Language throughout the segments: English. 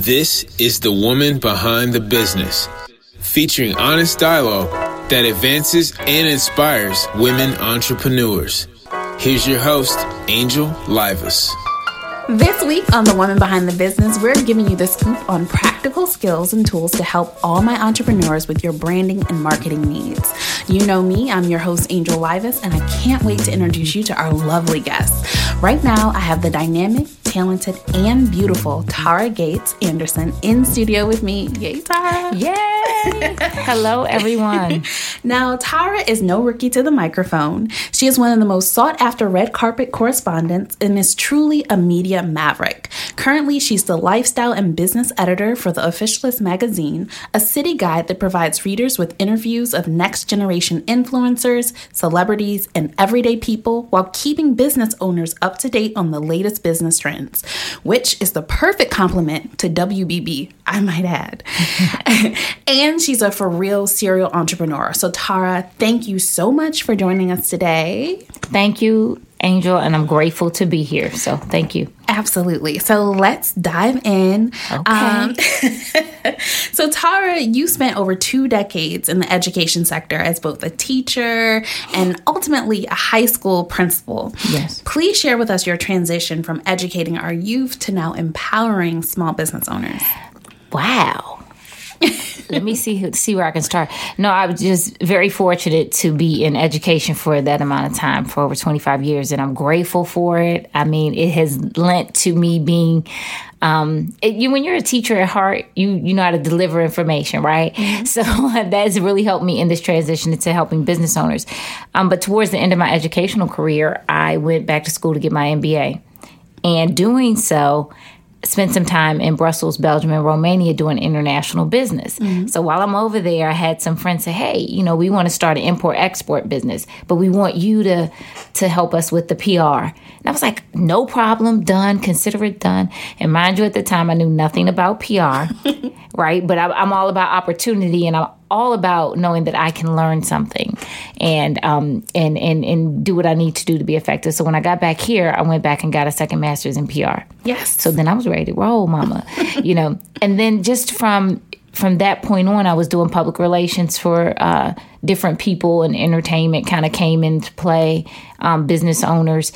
This is The Woman Behind the Business, featuring honest dialogue that advances and inspires women entrepreneurs. Here's your host, Angel Livas. This week on The Woman Behind the Business, we're giving you the scoop on practical skills and tools to help all my entrepreneurs with your branding and marketing needs. You know me, I'm your host, Angel Livas, and I can't wait to introduce you to our lovely guests. Right now, I have the dynamic, talented, and beautiful Tara Gates Anderson in studio with me. Yay, Tara! Yay! Hello, everyone. now, Tara is no rookie to the microphone. She is one of the most sought after red carpet correspondents and is truly a media maverick. Currently, she's the lifestyle and business editor for the Officialist magazine, a city guide that provides readers with interviews of next generation influencers, celebrities, and everyday people while keeping business owners up to date on the latest business trends, which is the perfect complement to WBB, I might add. and she's a for real serial entrepreneur. So, Tara, thank you so much for joining us today. Thank you Angel, and I'm grateful to be here. So thank you. Absolutely. So let's dive in. Okay. Um, so, Tara, you spent over two decades in the education sector as both a teacher and ultimately a high school principal. Yes. Please share with us your transition from educating our youth to now empowering small business owners. Wow. Let me see see where I can start. No, I was just very fortunate to be in education for that amount of time for over 25 years, and I'm grateful for it. I mean, it has lent to me being. Um, it, you when you're a teacher at heart, you you know how to deliver information, right? Mm-hmm. So that's really helped me in this transition into helping business owners. Um, but towards the end of my educational career, I went back to school to get my MBA, and doing so spent some time in Brussels, Belgium, and Romania doing international business. Mm-hmm. So while I'm over there, I had some friends say, "Hey, you know, we want to start an import export business, but we want you to to help us with the PR." And I was like, "No problem, done. Consider it done." And mind you, at the time, I knew nothing about PR, right? But I, I'm all about opportunity, and I'm all about knowing that I can learn something and um and and and do what I need to do to be effective. So when I got back here, I went back and got a second master's in PR. Yes. So then I was ready to roll, mama. you know, and then just from from that point on, I was doing public relations for uh, different people, and entertainment kind of came into play, um, business owners.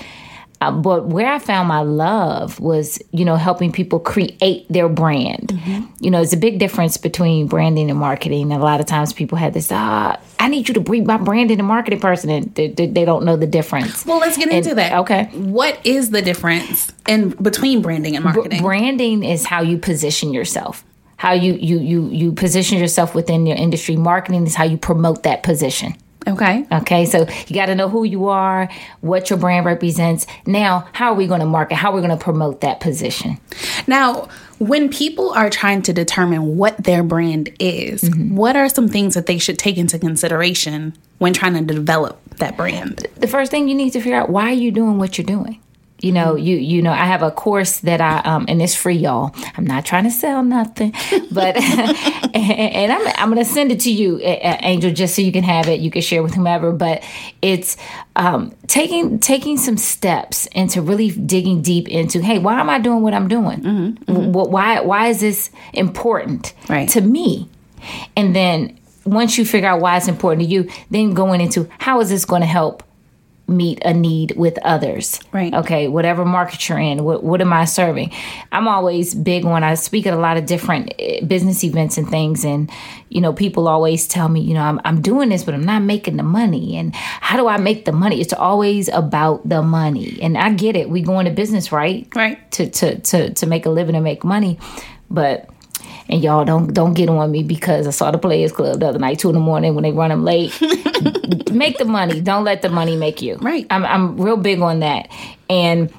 Uh, but where I found my love was, you know, helping people create their brand. Mm-hmm. You know, it's a big difference between branding and marketing. And a lot of times people have this, ah, I need you to bring my branding and marketing person, and they, they, they don't know the difference. Well, let's get and, into that. Okay. What is the difference in between branding and marketing? B- branding is how you position yourself how you you you you position yourself within your industry marketing is how you promote that position Okay. Okay. So you got to know who you are, what your brand represents. Now, how are we going to market? How are we going to promote that position? Now, when people are trying to determine what their brand is, mm-hmm. what are some things that they should take into consideration when trying to develop that brand? The first thing you need to figure out why are you doing what you're doing? You know you you know i have a course that i um and it's free y'all. I'm not trying to sell nothing but and, and, i'm i'm gonna send it to you angel just so you can have it. You can share with whomever but it's um taking taking some steps into really digging deep into hey why am i doing what i'm doing? Mm-hmm, mm-hmm. why why is this important right. to me? And then once you figure out why it's important to you then going into how is this going to help meet a need with others. Right. Okay. Whatever market you're in, what, what am I serving? I'm always big when I speak at a lot of different eh, business events and things. And, you know, people always tell me, you know, I'm, I'm doing this, but I'm not making the money. And how do I make the money? It's always about the money. And I get it. We go into business, right? Right. To, to, to, to make a living and make money. But and y'all don't don't get on me because I saw the Players Club the other night, two in the morning when they run them late. make the money. Don't let the money make you. Right. I'm I'm real big on that. And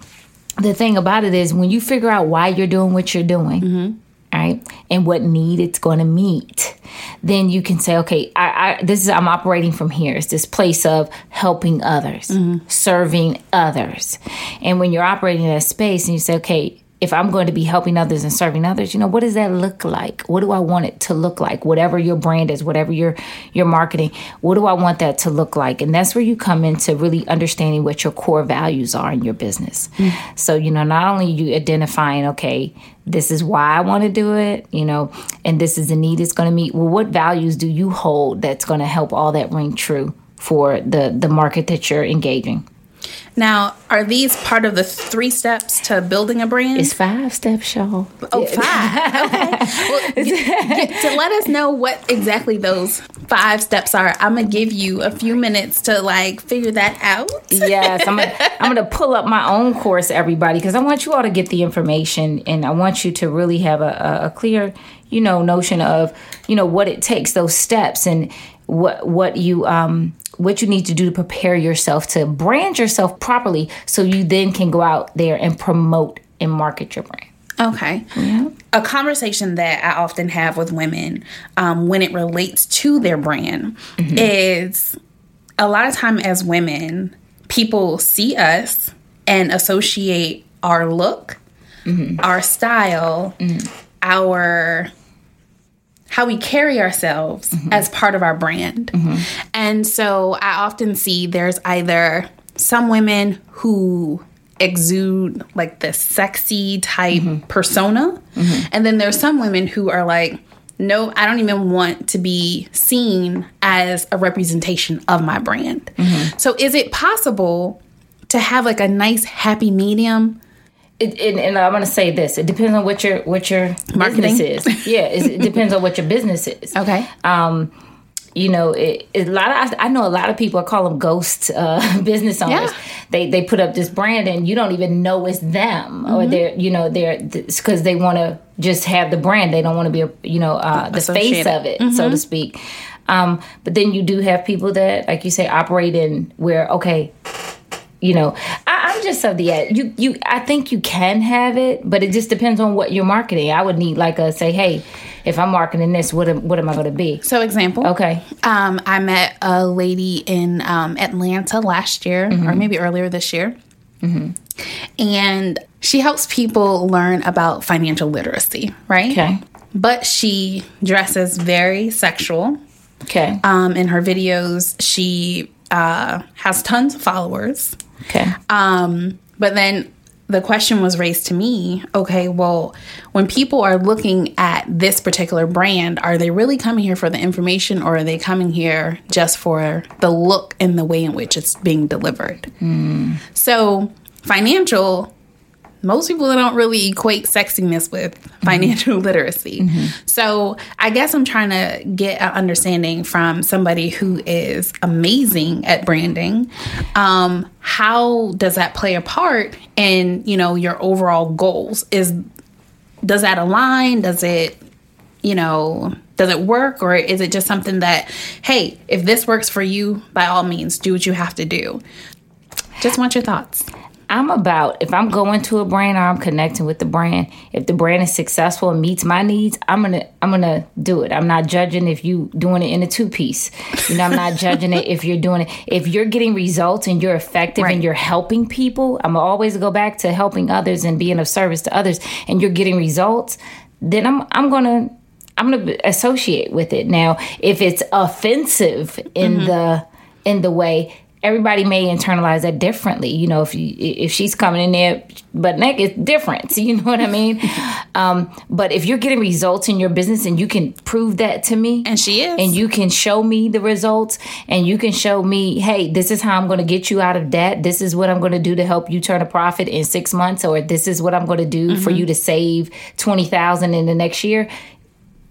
the thing about it is when you figure out why you're doing what you're doing, mm-hmm. right, and what need it's going to meet, then you can say, okay, I, I, this is I'm operating from here. It's this place of helping others, mm-hmm. serving others, and when you're operating in that space, and you say, okay, if I'm going to be helping others and serving others, you know, what does that look like? What do I want it to look like? Whatever your brand is, whatever your your marketing, what do I want that to look like? And that's where you come into really understanding what your core values are in your business. Mm. So, you know, not only you identifying, okay, this is why I want to do it, you know, and this is the need it's going to meet. Well, what values do you hold that's going to help all that ring true for the the market that you're engaging? Now, are these part of the three steps to building a brand? It's five steps, y'all. Oh, five. okay. Well, get, get, to let us know what exactly those five steps are, I'm gonna give you a few minutes to like figure that out. yes, I'm gonna, I'm gonna pull up my own course, everybody, because I want you all to get the information, and I want you to really have a, a clear, you know, notion of, you know, what it takes, those steps, and what what you um what you need to do to prepare yourself to brand yourself properly so you then can go out there and promote and market your brand. Okay. Yeah. A conversation that I often have with women um, when it relates to their brand mm-hmm. is a lot of time as women, people see us and associate our look, mm-hmm. our style, mm-hmm. our how we carry ourselves mm-hmm. as part of our brand. Mm-hmm. And so I often see there's either some women who exude like the sexy type mm-hmm. persona, mm-hmm. and then there's some women who are like, no, I don't even want to be seen as a representation of my brand. Mm-hmm. So is it possible to have like a nice happy medium it, it, and I'm going to say this: it depends on what your what your Marketing. business is. yeah, it depends on what your business is. Okay. Um, you know, it, a lot of I know a lot of people I call them ghost uh, business owners. Yeah. They they put up this brand and you don't even know it's them, mm-hmm. or they're you know they're because they want to just have the brand. They don't want to be a, you know uh, the face of it, mm-hmm. so to speak. Um, but then you do have people that, like you say, operate in where okay, you know, I, am just of the you you. I think you can have it, but it just depends on what you're marketing. I would need like a say, hey, if I'm marketing this, what am, what am I going to be? So example, okay. Um, I met a lady in um, Atlanta last year, mm-hmm. or maybe earlier this year, mm-hmm. and she helps people learn about financial literacy, right? Okay. But she dresses very sexual. Okay. Um, in her videos, she uh, has tons of followers. Okay. Um, but then the question was raised to me okay, well, when people are looking at this particular brand, are they really coming here for the information or are they coming here just for the look and the way in which it's being delivered? Mm. So, financial most people don't really equate sexiness with financial mm-hmm. literacy. Mm-hmm. So I guess I'm trying to get an understanding from somebody who is amazing at branding. Um, how does that play a part in you know your overall goals? Is does that align? Does it you know does it work or is it just something that hey if this works for you by all means do what you have to do just want your thoughts I'm about if I'm going to a brand or I'm connecting with the brand, if the brand is successful and meets my needs, I'm gonna I'm gonna do it. I'm not judging if you doing it in a two piece. You know, I'm not judging it if you're doing it. If you're getting results and you're effective right. and you're helping people, I'm always go back to helping others and being of service to others and you're getting results, then I'm I'm gonna I'm gonna associate with it. Now, if it's offensive in mm-hmm. the in the way everybody may internalize that differently. You know, if you, if she's coming in there but neck, it's different. You know what I mean? um, but if you're getting results in your business and you can prove that to me, and she is, and you can show me the results, and you can show me, hey, this is how I'm going to get you out of debt. This is what I'm going to do to help you turn a profit in six months, or this is what I'm going to do mm-hmm. for you to save twenty thousand in the next year.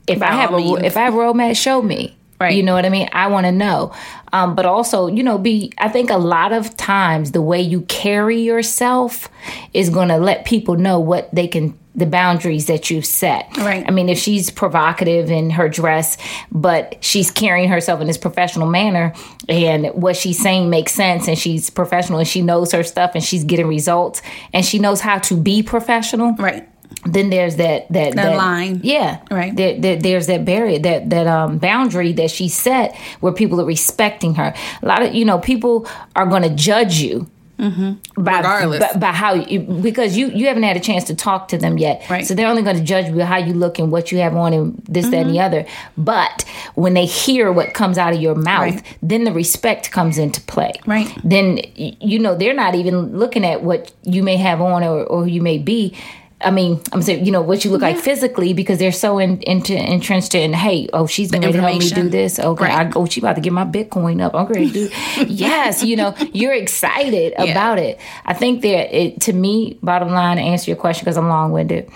If By I have a if I have a roadmap, show me. Right. You know what I mean? I want to know. Um, but also, you know, be, I think a lot of times the way you carry yourself is going to let people know what they can, the boundaries that you've set. Right. I mean, if she's provocative in her dress, but she's carrying herself in this professional manner and what she's saying makes sense and she's professional and she knows her stuff and she's getting results and she knows how to be professional. Right then there's that that, that, that line. Yeah. Right. There, there, there's that barrier that that um boundary that she set where people are respecting her. A lot of you know people are going to judge you by, Regardless. by, by how you because you you haven't had a chance to talk to them yet. Right. so they're only going to judge you how you look and what you have on and this that and the other. But when they hear what comes out of your mouth Right. then the respect comes into play. Right. then you know they're not even looking at what you may have on or, or who you may be I mean, I'm saying, you know, what you look like physically because they're so in, into entrenched in, hey, oh, she's going to help me do this. Okay, Right. I, oh, she about to get my Bitcoin up. I'm ready to do. yes, you know, you're excited about it. I think that it to me, bottom line, to answer your question because I'm long winded,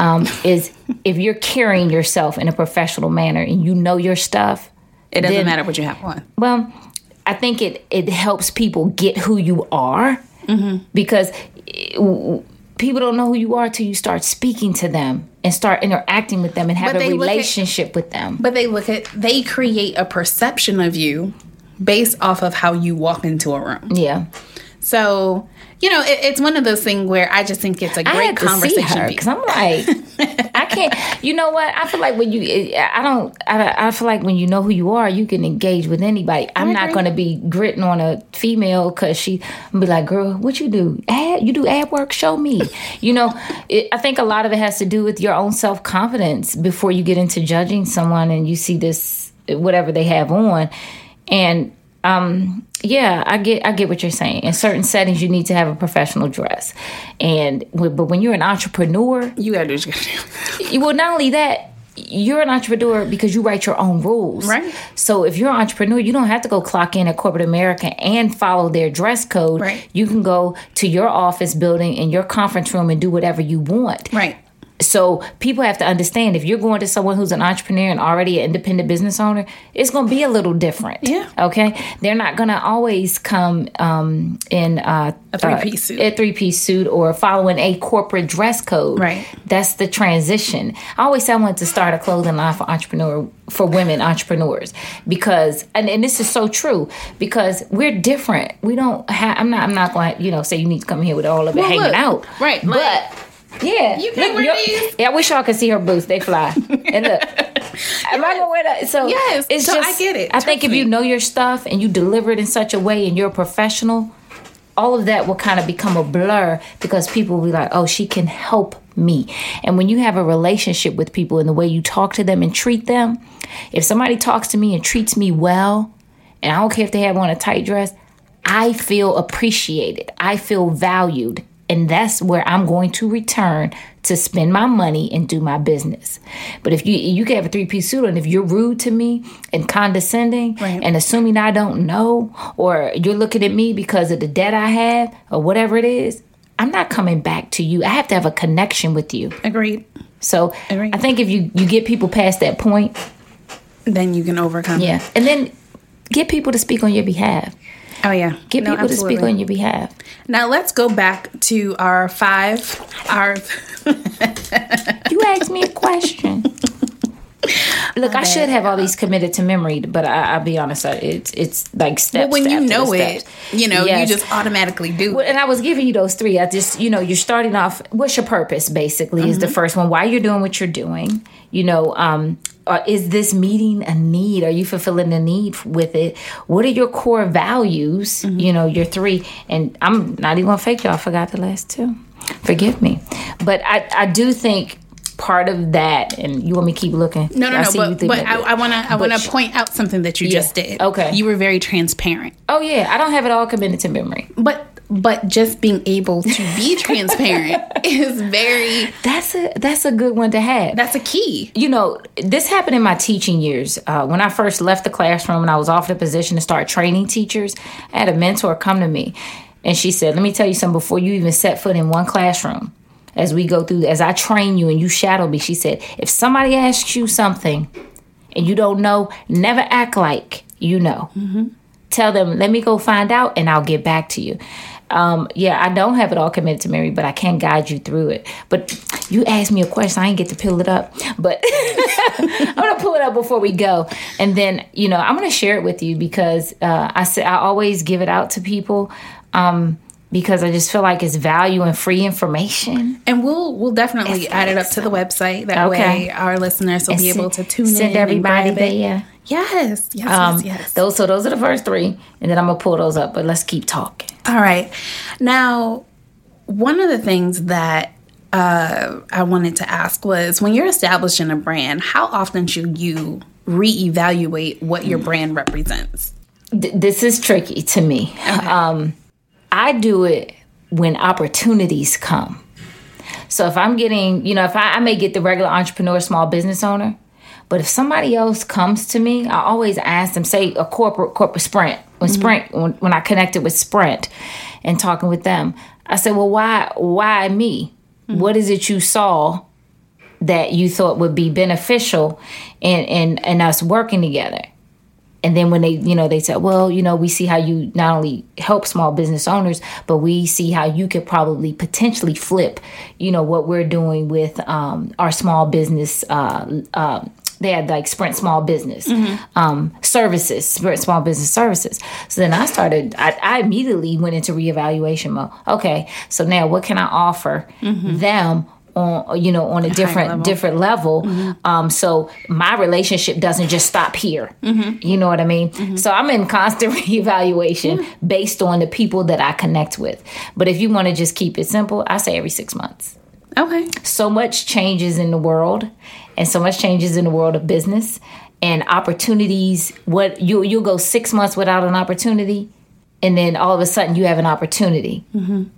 um, is if you're carrying yourself in a professional manner and you know your stuff, It doesn't then- matter what you have on. well, I think it it helps people get who you are Mm-hmm. because eh, people don't know who you are till you start speaking to them and start interacting with them and have a look at- relationship with them. But they look at they create a perception of you based off of how you walk into a room. Yeah, So you know, it, it's one of those things where I just think it's a great conversation. because I'm like, I can't. You know what? I feel like when you, I don't. I, I feel like when you know who you are, you can engage with anybody. I'm not going to be gritting on a female because she I'm be like, girl, what you do? Ad, you do ad work? Show me. You know, it, I think a lot of it has to do with your own self confidence before you get into judging someone and you see this whatever they have on, and um yeah i get i get what you're saying in certain settings you need to have a professional dress and but when you're an entrepreneur you gotta do what you gotta do. well not only that you're an entrepreneur because you write your own rules Right. so if you're an entrepreneur you don't have to go clock in at corporate america and follow their dress code Right. you can go to your office building in your conference room and do whatever you want Right. So people have to understand if you're going to someone who's an entrepreneur and already an independent business owner, it's going to be a little different. Yeah. Okay. They're not going to always come um, in uh, A three-piece suit. a three piece suit, or following a corporate dress code. Right. That's the transition. I always say I wanted to start a clothing line for entrepreneur for women entrepreneurs because and, and this is so true because we're different. We don't have. I'm not. I'm not going to you know say you need to come here with all of it Well, hanging look, out. right, But. like- Yeah, You can wear your- these. Yeah, I wish y'all could see her boots. They fly. And look, am I gonna wear that? So Yes, it's so I get it. I think if you know your stuff and you deliver it in such a way, and you're a professional, all of that will kind of become a blur because people will be like, "Oh, she can help me." And when you have a relationship with people and the way you talk to them and treat them, if somebody talks to me and treats me well, and I don't care if they have on a tight dress, I feel appreciated. I feel valued. And that's where I'm going to return to spend my money and do my business. But if you you can have a three piece suit and if you're rude to me and condescending Right. and assuming I don't know, or you're looking at me because of the debt I have or whatever it is, I'm not coming back to you. I have to have a connection with you. Agreed. So Agreed. I think if you you get people past that point, Then you can overcome. yeah, and then get people to speak on your behalf. Oh yeah. Get No, people to speak on your behalf. Now let's go back to our five. Our You asked me a question. Look, I should have all these committed to memory, but I, I'll be honest, it's it's like steps. well, when you know it, you know Yes. you just automatically do. Well, it. and I was giving you those three. I just, you know, you're starting off. What's your purpose? Basically, is the Mm-hmm. first one. Why you're doing what you're doing? You know, um, uh, is this meeting a need? Are you fulfilling a need with it? What are your core values? Mm-hmm. You know, your three. And I'm not even gonna fake y'all. I forgot the last two. Forgive me, but I, I do think part of that. And you want me to keep looking? No, no, I no. But, but I. I want to. I want to point out something that you Yeah. just did. Okay. You were very transparent, Oh yeah, I don't have it all committed to memory. but but just being able to be transparent is very. That's a that's a good one to have. That's a key. you know, this happened in my teaching years. Uh, when I first left the classroom and I was offered a position to start training teachers, I had a mentor come to me and she said, Let me tell you something before you even set foot in one classroom. As we go through, as I train you and you shadow me, she said, If somebody asks you something and you don't know, never act like you know. Tell them, Let me go find out and I'll get back to you. Um, yeah, I don't have it all committed to Mary, but I can guide you through it. But you asked me a question, I didn't get to pull it up. But I'm gonna pull it up before we go, and then you know I'm gonna share it with you because uh, I say I always give it out to people um, because I just feel like it's value and free information. And we'll we'll definitely add it up to the website. That Okay. way, our listeners will be able to tune in. Send and everybody there. Yes, yes, Um, yes, yes. Those so those are the first three, and then I'm gonna pull those up. But let's keep talking. All right. Now, one of the things that uh, I wanted to ask was when you're establishing a brand, how often should you reevaluate what your brand represents? Th- this is tricky to me. Um, I do it when opportunities come. So if I'm getting, you know, if I, I may get the regular entrepreneur, small business owner, but if somebody else comes to me, I always ask them, say a corporate corporate Sprint. When mm-hmm. Sprint, when, when I connected with Sprint and talking with them, I said, well, why why me? Mm-hmm. What is it you saw that you thought would be beneficial in in, in us working together? And then when they, you know, they said, well, you know, we see how you not only help small business owners, but we see how you could probably potentially flip, you know, what we're doing with um, our small business. Uh, uh, they had like Sprint Small Business um, Services, Sprint Small Business Services. So then I started. I, I immediately went into reevaluation mode. Okay, so now what can I offer them? On you know on a different level. different level. Mm-hmm. Um so my relationship doesn't just stop here. Mm-hmm. You know what i mean? Mm-hmm. So i'm in constant reevaluation based on the people that i connect with. But if you want to just keep it simple i say every six months. Okay. so much changes in the world and so much changes in the world of business and opportunities. What you you'll go six months without an opportunity and then all of a sudden you have an opportunity.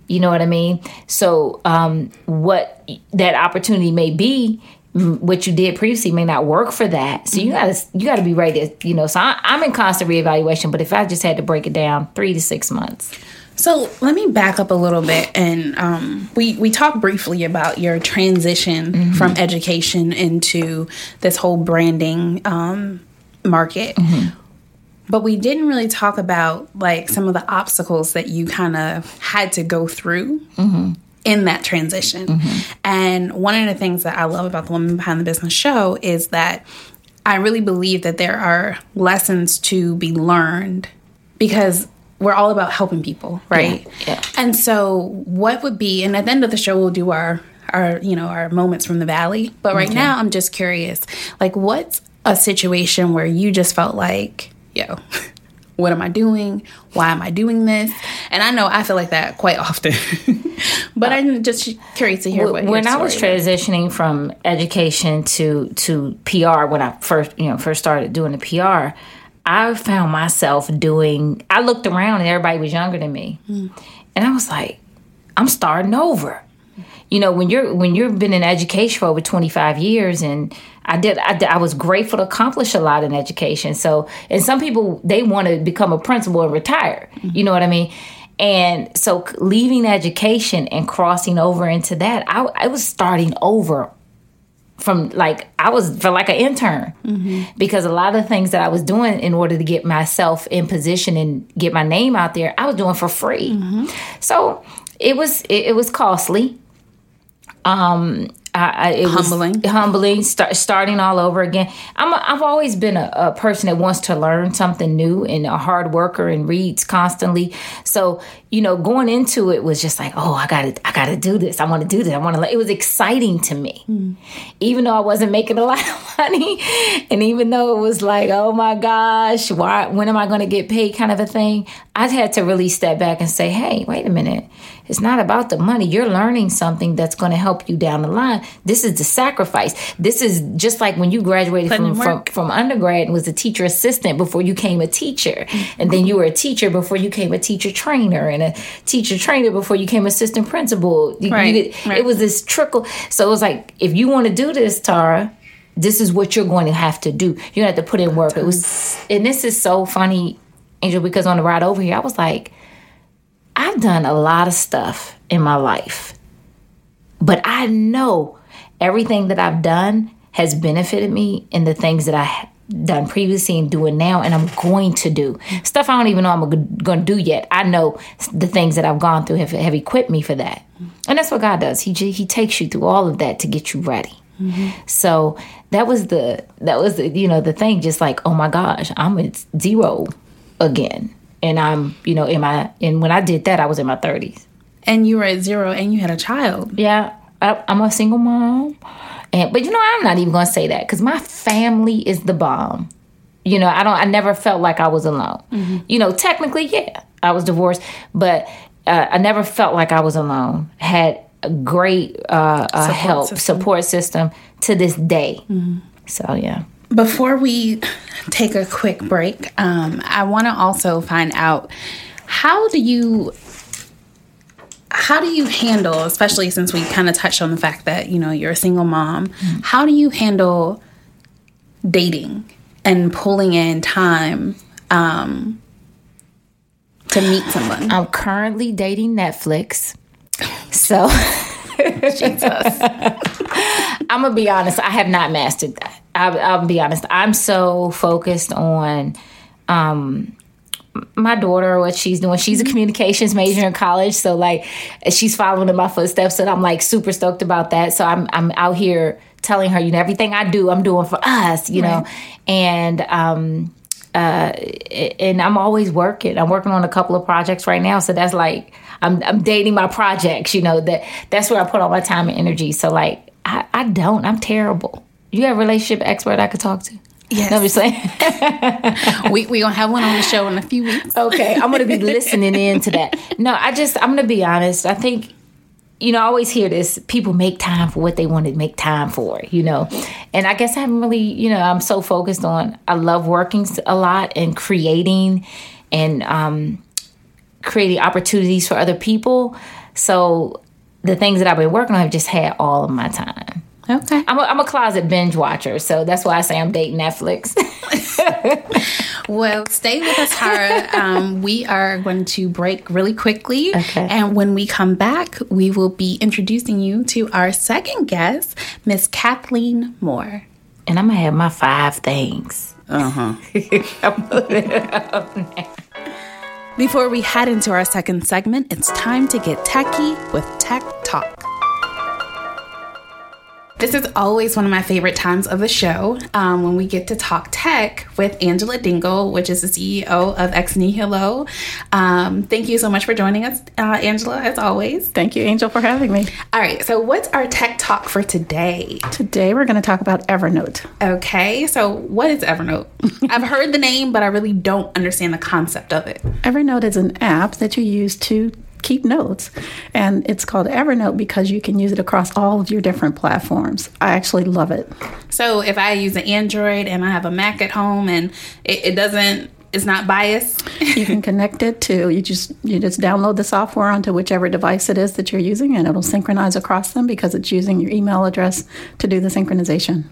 You know what i mean? So um, what that opportunity may be what you did previously may not work for that. So you gotta you gotta be ready to you know so I, i'm in constant reevaluation but if i just had to break it down three to six months. So let me back up a little bit, and um, we we talked briefly about your transition from education into this whole branding um, market. But we didn't really talk about like some of the obstacles that you kind of had to go through mm-hmm. in that transition. Mm-hmm. And one of the things that I love about the Woman Behind the Business show is that I really believe that there are lessons to be learned because we're all about helping people, right? yeah. And so, what would be, and at the end of the show, we'll do our, our, you know, our moments from the valley. But right now, I'm just curious, like, what's a situation where you just felt like, yo, what am I doing? Why am I doing this? And I know I feel like that quite often, but I'm just curious to hear what. your when I was transitioning from education to to PR when I first you know first started doing the PR, I found myself doing. I looked around and everybody was younger than me, mm. and I was like, I'm starting over. You know, when you're when you've been in education for over 25 years, and I did, I did, I was grateful to accomplish a lot in education. So, and some people they want to become a principal and retire. You know what I mean? And so, leaving education and crossing over into that, I, I was starting over from like I was for like an intern mm-hmm. because a lot of things that I was doing in order to get myself in position and get my name out there, I was doing for free. Mm-hmm. So it was it, it was costly. Um, I, I, it Humbling. was humbling. Start, starting all over again. I'm a, I've always been a, a person that wants to learn something new and a hard worker and reads constantly. So you know, going into it was just like, oh, I got to I got to do this. I want to do this. I want to. It was exciting to me, even though I wasn't making a lot of money, and even though it was like, oh my gosh, why? When am I going to get paid? Kind of a thing. I had to really step back and say, hey, wait a minute. It's not about the money. You're learning something that's going to help you down the line. This is the sacrifice. This is just like when you graduated from, from from undergrad and was a teacher assistant before you came a teacher, and then you were a teacher before you came a teacher trainer, and a teacher trainer before you came assistant principal. You- you Right, did- right. It was this trickle. So it was like, if you want to do this, Tara, this is what you're going to have to do. You have to put in work. It was, and this is so funny, Angel, because on the ride over here, I was like, I've done a lot of stuff in my life, but I know everything that I've done has benefited me in the things that I done previously and doing now, and I'm going to do stuff I don't even know I'm going to do yet. I know the things that I've gone through have, have equipped me for that, and that's what God does. He He takes you through all of that to get you ready. Mm-hmm. So that was the that was the you know the thing. Just like oh my gosh, I'm at zero again, and I'm you know in my and when I did that, I was in my 30s. and you were at zero, and you had a child. Yeah, I, I'm a single mom, and but you know I'm not even gonna say that because my family is the bomb. You know, I don't. I never felt like I was alone. You know, technically, yeah, I was divorced, but uh, I never felt like I was alone. Had a great uh, uh, Support help system. support system to this day. So yeah. Before we take a quick break, um, I want to also find out how do you how do you handle, especially since we kind of touched on the fact that you know you're a single mom, how do you handle dating and pulling in time um, to meet someone? I'm currently dating Netflix. So Jesus. I'm gonna be honest, I have not mastered that. I'll, I'll be honest. I'm so focused on um my daughter, what she's doing. She's a communications major in college, so like she's following in my footsteps, and I'm like super stoked about that. So I'm I'm out here telling her, you know, everything I do, I'm doing for us, you know, and um uh, and I'm always working. I'm working on a couple of projects right now, so that's like I'm I'm dating my projects. You know that that's where I put all my time and energy. So like I, I don't. I'm terrible. You have a relationship expert I could talk to. Yes. No, I'm saying. we we gonna have one on the show in a few weeks. okay, I'm gonna be listening in to that. No, I just I'm gonna be honest. I think you know, I always hear this people make time for what they want to make time for, you know. And I guess I haven't really, you know, I'm so focused on I love working a lot and creating and um creating opportunities for other people. So the things that I've been working on have just had all of my time. Okay. I'm a, I'm a closet binge watcher, so that's why I say I'm dating Netflix. Well, stay with us, Tara. um, we are going to break really quickly. Okay. And when we come back, we will be introducing you to our second guest, Miss Kathleen Moore. and I'm gonna have my five things. Uh huh. Before we head into our second segment, it's time to get techie with Tech Talk. This is always one of my favorite times of the show um, when we get to talk tech with Angela Dingle, which is the CEO of Ex Nihilo. Um, thank you so much for joining us, uh, Angela, as always. Thank you, Angel, for having me. All right, so what's our tech talk for today? Today we're going to talk about Evernote. Okay, so what is Evernote? I've heard the name, but I really don't understand the concept of it. Evernote is an app that you use to keep notes, and it's called Evernote because you can use it across all of your different platforms. I actually love it. So if I use an Android and I have a Mac at home and it, it doesn't, it's not biased. You can connect it to you just you just download the software onto whichever device it is that you're using, and it'll synchronize across them because it's using your email address to do the synchronization.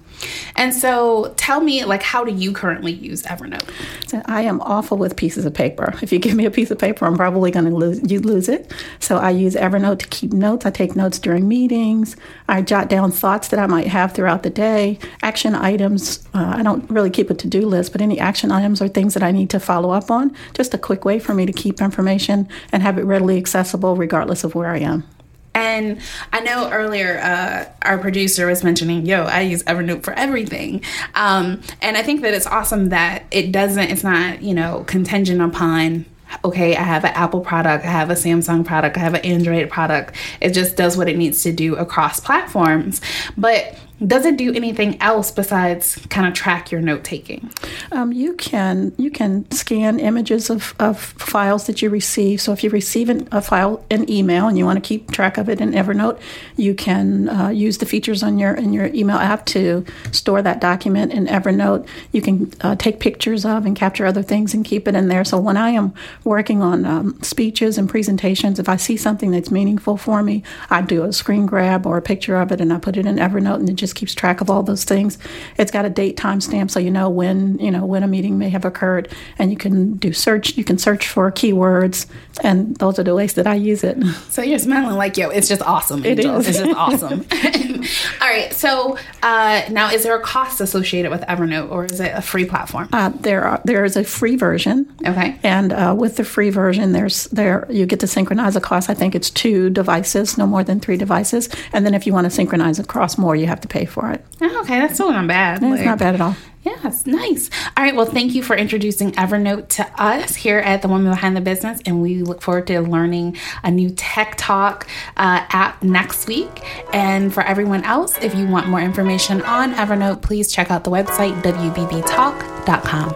And so tell me, like, how do you currently use Evernote? So I am awful with pieces of paper. If you give me a piece of paper, I'm probably going to lose you lose it. So I use Evernote to keep notes. I take notes during meetings. I jot down thoughts that I might have throughout the day, action items. Uh, I don't really keep a to do list, but any action items or things that I need to follow up on. Just a quick way for me to keep information and have it readily accessible, regardless of where I am. And I know earlier uh, our producer was mentioning, yo, I use Evernote for everything. Um, and I think that it's awesome that it doesn't, it's not, you know, contingent upon, okay, I have an Apple product, I have a Samsung product, I have an Android product. It just does what it needs to do across platforms. But does it do anything else besides kind of track your note taking? Um, you can you can scan images of, of files that you receive. So if you receive an, a file in email and you want to keep track of it in Evernote, you can uh, use the features on your in your email app to store that document in Evernote. You can uh, take pictures of and capture other things and keep it in there. So when I am working on um, speeches and presentations, if I see something that's meaningful for me, I do a screen grab or a picture of it and I put it in Evernote and it just keeps track of all those things. It's got a date time stamp so you know when you know when a meeting may have occurred, and you can do search. You can search for keywords, and those are the ways that I use it. So you're smiling like, yo, it's just awesome. It Angel. is. It's just awesome. All right. So uh, now, is there a cost associated with Evernote, or is it a free platform? Uh, there are there is a free version. Okay. And uh, with the free version, there's there you get to synchronize across. I think it's two devices, no more than three devices. And then if you want to synchronize across more, you have to pay for it. Oh, okay, that's still not bad. It's Like- not bad at all. Yeah, it's nice. All right. Well, thank you for introducing Evernote to us here at the Woman Behind the Business, and we look forward to learning a new tech talk uh, app next week. And for everyone else, if you want more information on Evernote, please check out the website wbbtalk.com.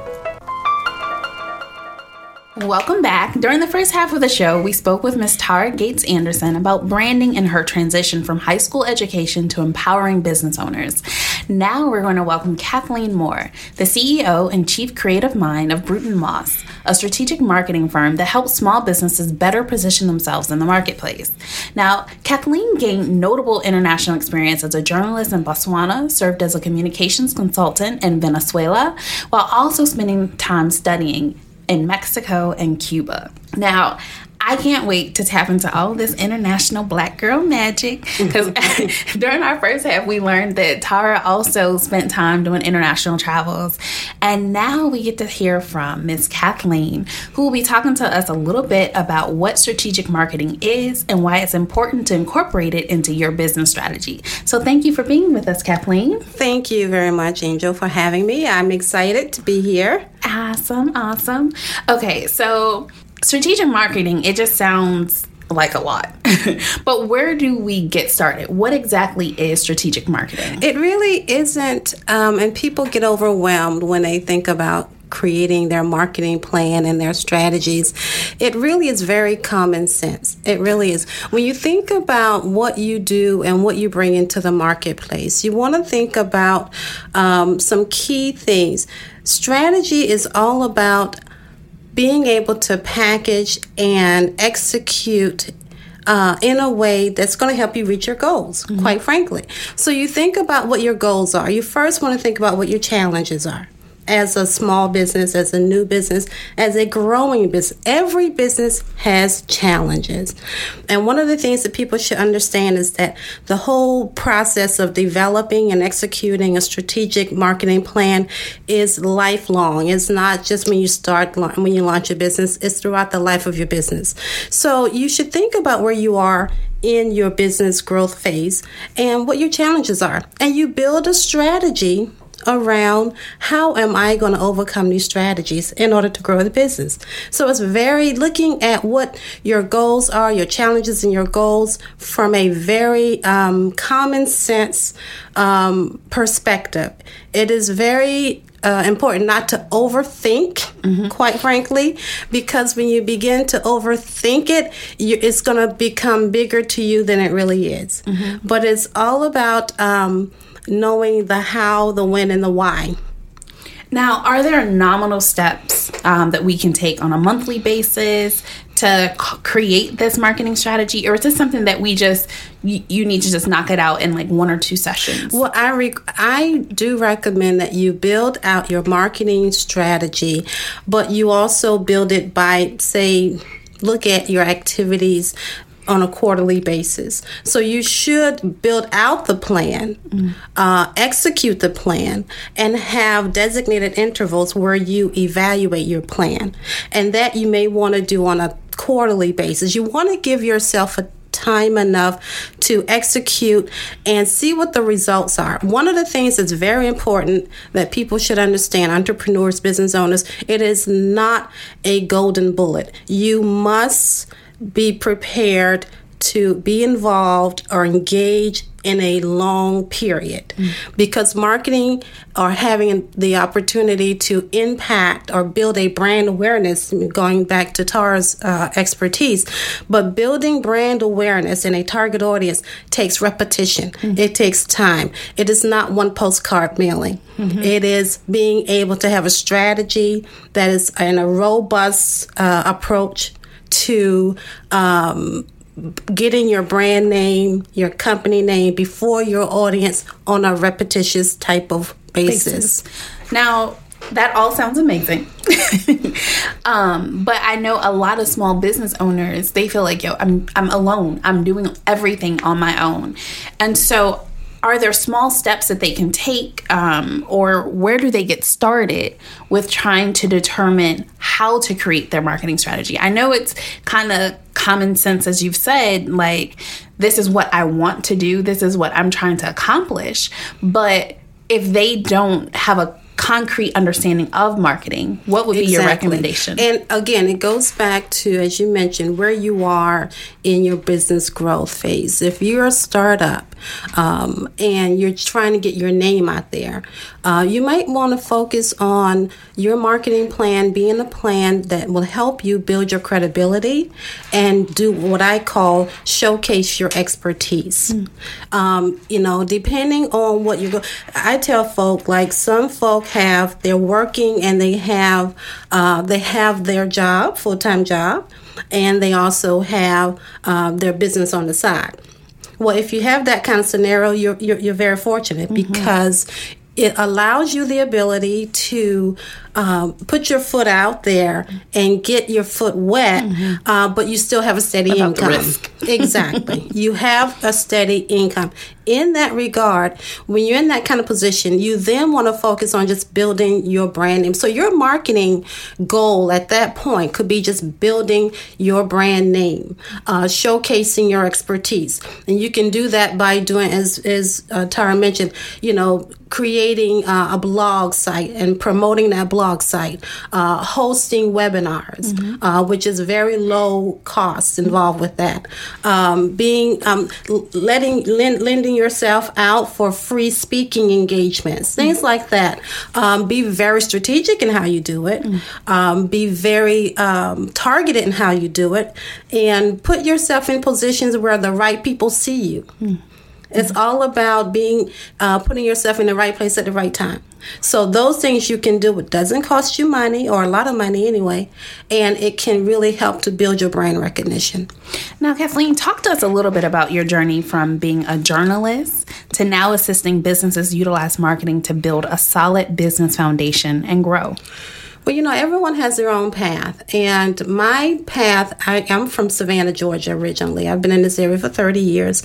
Welcome back. During the first half of the show, we spoke with Miss Tara Gates Anderson about branding and her transition from high school education to empowering business owners. Now we're going to welcome Kathleen Moore, the CEO and Chief Creative Mind of Brewton-Mos, a strategic marketing firm that helps small businesses better position themselves in the marketplace. Now, Kathleen gained notable international experience as a journalist in Botswana, served as a communications consultant in Venezuela, while also spending time studying in Mexico and Cuba. Now, I can't wait to tap into all this international black girl magic because during our first half, we learned that Tara also spent time doing international travels. And now we get to hear from Miss Kathleen, who will be talking to us a little bit about what strategic marketing is and why it's important to incorporate it into your business strategy. So thank you for being with us, Kathleen. Thank you very much, Angel, for having me. I'm excited to be here. Awesome, awesome. Okay, so strategic marketing, it just sounds like a lot. but where do we get started? What exactly is strategic marketing? It really isn't, um, and people get overwhelmed when they think about creating their marketing plan and their strategies. It really is very common sense. It really is. When you think about what you do and what you bring into the marketplace, you want to think about um, some key things. Strategy is all about being able to package and execute uh, in a way that's going to help you reach your goals, mm-hmm. quite frankly. So you think about what your goals are. You first want to think about what your challenges are as a small business, as a new business, as a growing business. Every business has challenges. And one of the things that people should understand is that the whole process of developing and executing a strategic marketing plan is lifelong. It's not just when you start, when you launch a business, it's throughout the life of your business. So you should think about where you are in your business growth phase and what your challenges are. And you build a strategy around how am I going to overcome these strategies in order to grow the business. So it's very looking at what your goals are, your challenges, and your goals from a very um, common sense um, perspective. It is very uh, important not to overthink, mm-hmm. quite frankly, because when you begin to overthink it, you, it's going to become bigger to you than it really is. Mm-hmm. But it's all about um, knowing the how, the when, and the why. Now, are there nominal steps um, that we can take on a monthly basis to c- create this marketing strategy, or is this something that we just you, you, need to just knock it out in like one or two sessions? Well, I I do recommend that you build out your marketing strategy, but you also build it by say look at your activities on a quarterly basis. So you should build out the plan, mm. uh, execute the plan, and have designated intervals where you evaluate your plan. And that you may want to do on a quarterly basis. You want to give yourself a time enough to execute and see what the results are. One of the things that's very important that people should understand, entrepreneurs, business owners, it is not a golden bullet. You must be prepared to be involved or engage in a long period mm. because marketing or having the opportunity to impact or build a brand awareness going back to tara's uh, expertise but building brand awareness in a target audience takes repetition mm. it takes time it is not one postcard mailing mm-hmm. it is being able to have a strategy that is in a robust uh, approach to um, getting your brand name, your company name before your audience on a repetitious type of basis. basis. Now, that all sounds amazing. um, but I know a lot of small business owners, they feel like, yo, I'm I'm alone. I'm doing everything on my own. And so are there small steps that they can take um, or where do they get started with trying to determine how to create their marketing strategy i know it's kind of common sense as you've said like this is what i want to do this is what i'm trying to accomplish but if they don't have a concrete understanding of marketing, what would be your recommendation? And again, it goes back to, as you mentioned, where you are in your business growth phase. If you're a startup um, and you're trying to get your name out there, uh, you might want to focus on your marketing plan being a plan that will help you build your credibility and do what I call showcase your expertise. Mm. Um, you know, depending on what you go, I tell folk like some folk have they're working and they have uh, they have their job full time job, and they also have uh, their business on the side. Well, if you have that kind of scenario, you're, you're, you're very fortunate mm-hmm. because it allows you the ability to um, put your foot out there and get your foot wet, mm-hmm. uh, but you still have a steady income. exactly. You have a steady income. In that regard, when you're in that kind of position, you then want to focus on just building your brand name. So your marketing goal at that point could be just building your brand name, uh, showcasing your expertise, and you can do that by doing, as as uh, Tara mentioned, you know, creating uh, a blog site and promoting that blog blog site, uh, hosting webinars, mm-hmm. uh, which is very low cost involved with that. Um, being um, letting lend, lending yourself out for free speaking engagements, things mm-hmm. like that. Um, be very strategic in how you do it. Mm-hmm. be very um, targeted in how you do it, and put yourself in positions where the right people see you. Mm. It's all about being uh, putting yourself in the right place at the right time. So those things you can do. It doesn't cost you money or a lot of money anyway, and it can really help to build your brand recognition. Now, Kathleen, talk to us a little bit about your journey from being a journalist to now assisting businesses utilize marketing to build a solid business foundation and grow. Well, you know, everyone has their own path. And my path, I am from Savannah, Georgia originally. I've been in this area for 30 years.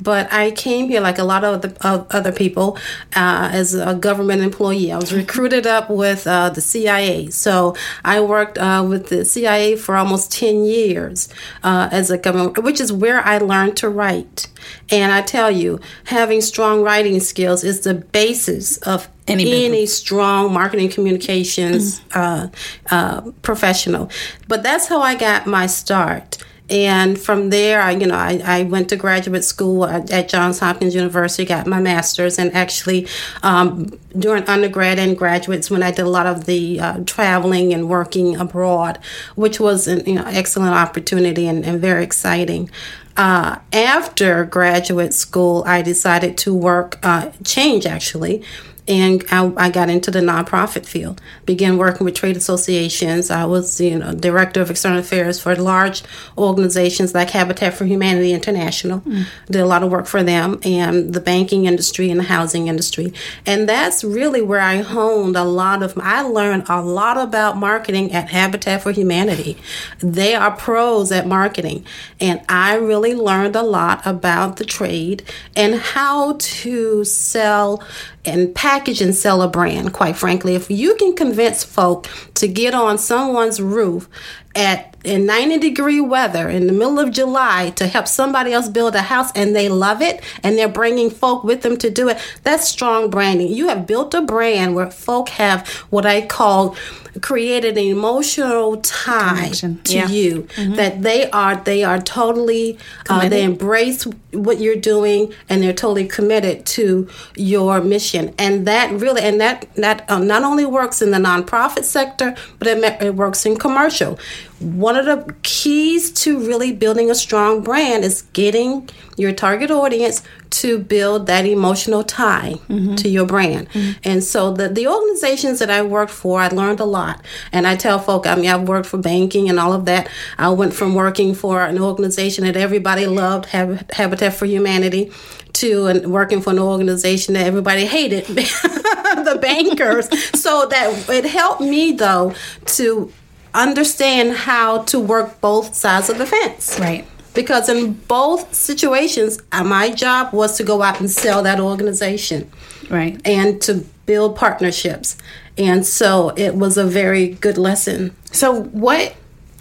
But I came here, like a lot of, the, of other people, uh, as a government employee. I was recruited up with uh, the CIA. So I worked uh, with the CIA for almost 10 years uh, as a government, which is where I learned to write. And I tell you, having strong writing skills is the basis of any, any strong marketing communications mm-hmm. uh, uh, professional. But that's how I got my start. And from there, I, you know, I, I went to graduate school at, at, Johns Hopkins University, got my master's, and actually um, during undergrad and graduates, when I did a lot of the uh, traveling and working abroad, which was an you know excellent opportunity and, and very exciting. Uh, after graduate school, I decided to work, uh, change actually, and I, I, got into the nonprofit field. Began working with trade associations. I was, you know, director of external affairs for large organizations like Habitat for Humanity International. Mm. Did a lot of work for them and the banking industry and the housing industry. And that's really where I honed a lot of. I learned a lot about marketing at Habitat for Humanity. They are pros at marketing, and I really learned a lot about the trade and how to sell and package and sell a brand, quite frankly. If you can convince folk to get on someone's roof at in 90 degree weather in the middle of July to help somebody else build a house and they love it and they're bringing folk with them to do it, that's strong branding. You have built a brand where folk have what I call created an emotional tie Connection. to yeah. you mm-hmm. that they are they are totally uh, they embrace what you're doing and they're totally committed to your mission and that really and that that uh, not only works in the nonprofit sector but it, it works in commercial one of the keys to really building a strong brand is getting your target audience to build that emotional tie mm-hmm. to your brand. Mm-hmm. And so the, the organizations that I worked for, I learned a lot. And I tell folk, I mean, I've worked for banking and all of that. I went from working for an organization that everybody loved, Habitat for Humanity, to and working for an organization that everybody hated, the bankers. so that it helped me though to understand how to work both sides of the fence. Right. Because in both situations, uh, my job was to go out and sell that organization. Right. And to build partnerships. And so it was a very good lesson. So, what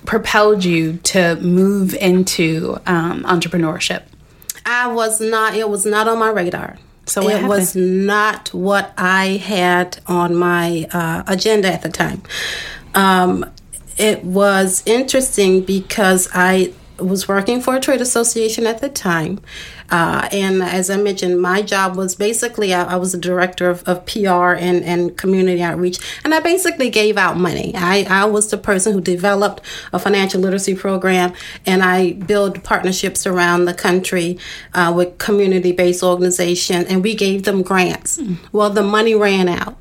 propelled you to move into um, entrepreneurship? I was not, it was not on my radar. So it happened? was not what I had on my uh, agenda at the time. Um, it was interesting because I was working for a trade association at the time. Uh, and as I mentioned, my job was basically I, I was a director of, of, PR and, and community outreach, and I basically gave out money. I, I was the person who developed a financial literacy program, and I built partnerships around the country uh, with community based organizations, and we gave them grants. Mm. Well, the money ran out.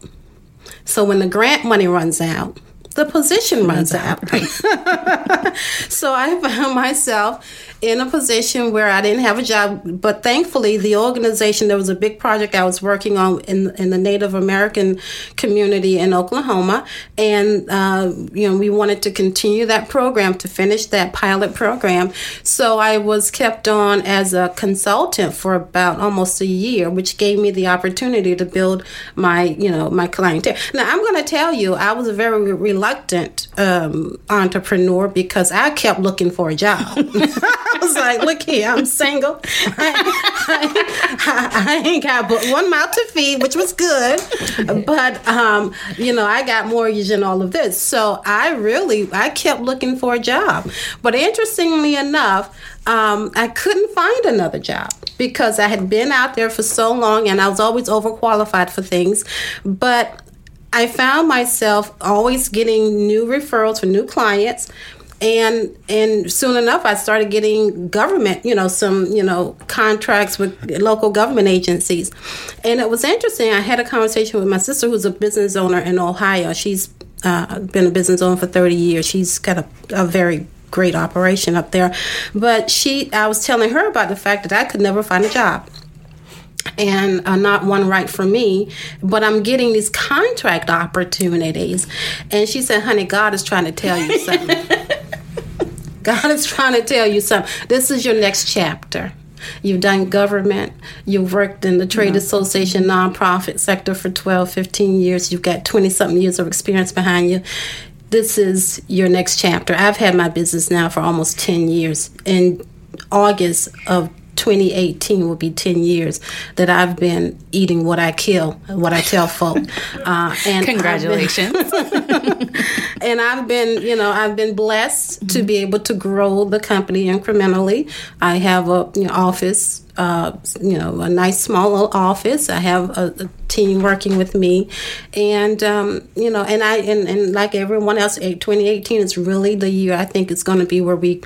So when the grant money runs out, the position runs out. so I found myself in a position where I didn't have a job, but thankfully the organization there was a big project I was working on in in the Native American community in Oklahoma, and uh, you know we wanted to continue that program to finish that pilot program. So I was kept on as a consultant for about almost a year, which gave me the opportunity to build my you know my clientele. Now I'm going to tell you I was very reluctant um, entrepreneur because I kept looking for a job. I was like, look here, I'm single. I, I, I, ain't got but one mouth to feed, which was good. But, um, you know, I got mortgage and all of this. So I really, I kept looking for a job. But interestingly enough, um, I couldn't find another job because I had been out there for so long and I was always overqualified for things. But I found myself always getting new referrals for new clients and and soon enough i started getting government you know some you know contracts with local government agencies. And it was interesting i had a conversation with my sister who's a business owner in ohio. She's uh, been a business owner for 30 years. She's got a, a very great operation up there. But she i was telling her about the fact that i could never find a job and uh, not one right for me, but I'm getting these contract opportunities. And she said, honey, God is trying to tell you something. God is trying to tell you something. This is your next chapter. You've done government. You've worked in the trade association, nonprofit sector for 12, 15 years. You've got 20 something years of experience behind you. This is your next chapter. I've had my business now for almost 10 years. In August of 2018 will be 10 years that I've been eating what I kill, what I tell folk. Uh, and congratulations. I've been, and I've been, you know, I've been blessed mm-hmm. to be able to grow the company incrementally. I have a you know, office. Uh, you know, a nice small little office. I have a, a team working with me, and um, you know, and I and, and like everyone else, 2018 is really the year I think it's going to be where we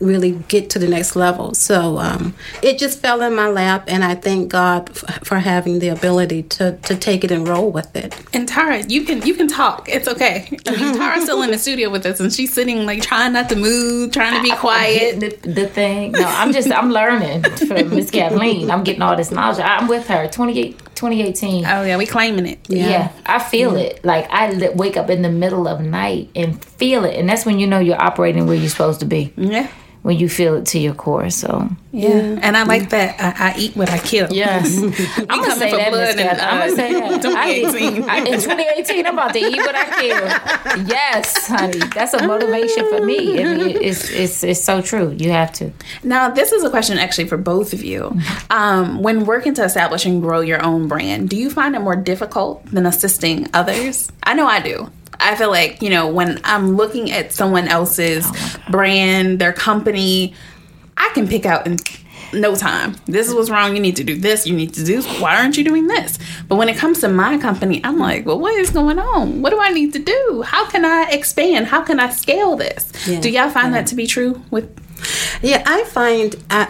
really get to the next level. So um, it just fell in my lap, and I thank God f- for having the ability to, to take it and roll with it. And Tara, you can you can talk. It's okay. I mean, Tara's still in the studio with us, and she's sitting like trying not to move, trying to be quiet. The, the, thing. No, I'm just I'm learning from Miss Kathleen. I'm getting all this knowledge. I'm with her. 28. 2018. Oh yeah, we claiming it. Yeah, yeah I feel yeah. it. Like I wake up in the middle of night and feel it, and that's when you know you're operating where you're supposed to be. Yeah when you feel it to your core. So yeah, and I like that. I, I, eat what I kill. Yes, I'm gonna say that. Blood and, uh, I'm gonna say that. 2018. I, in 2018, I'm about to eat what I kill. Yes, honey, that's a motivation for me. I mean, it's it's it's so true. You have to. Now, this is a question actually for both of you. Um, when working to establish and grow your own brand, do you find it more difficult than assisting others? I know I do. I feel like, you know, when I'm looking at someone else's oh brand, their company, I can pick out in no time. This is what's wrong. You need to do this. You need to do. Why aren't you doing this? But when it comes to my company, I'm like, well, what is going on? What do I need to do? How can I expand? How can I scale this? Yeah, do y'all find yeah. that to be true? With yeah, I find. I,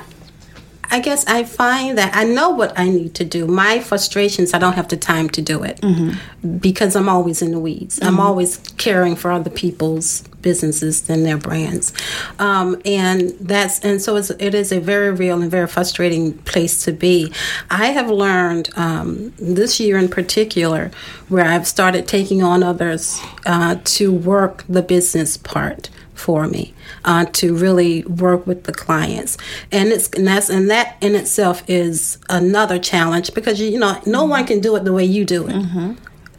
I guess I find that I know what I need to do. My frustrations, I don't have the time to do it mm-hmm. because I'm always in the weeds. Mm-hmm. I'm always caring for other people's businesses and their brands, um, and that's and so it's, it is a very real and very frustrating place to be. I have learned um, this year in particular where I've started taking on others uh, to work the business part for me uh, to really work with the clients and it's and that's and that in itself is another challenge because you know no one can do it the way you do it mm-hmm.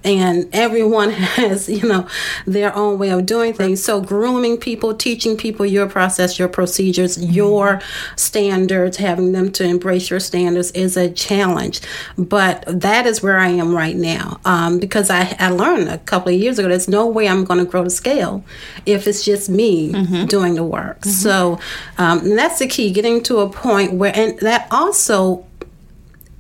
And everyone has you know their own way of doing things. So grooming people teaching people your process your procedures your standards having them to embrace your standards is a challenge. But that is where i am right now. Um, because I, I learned a couple of years ago there's no way i'm going to grow to scale if it's just me mm-hmm. doing the work. Mm-hmm. so um, and that's the key getting to a point where and that also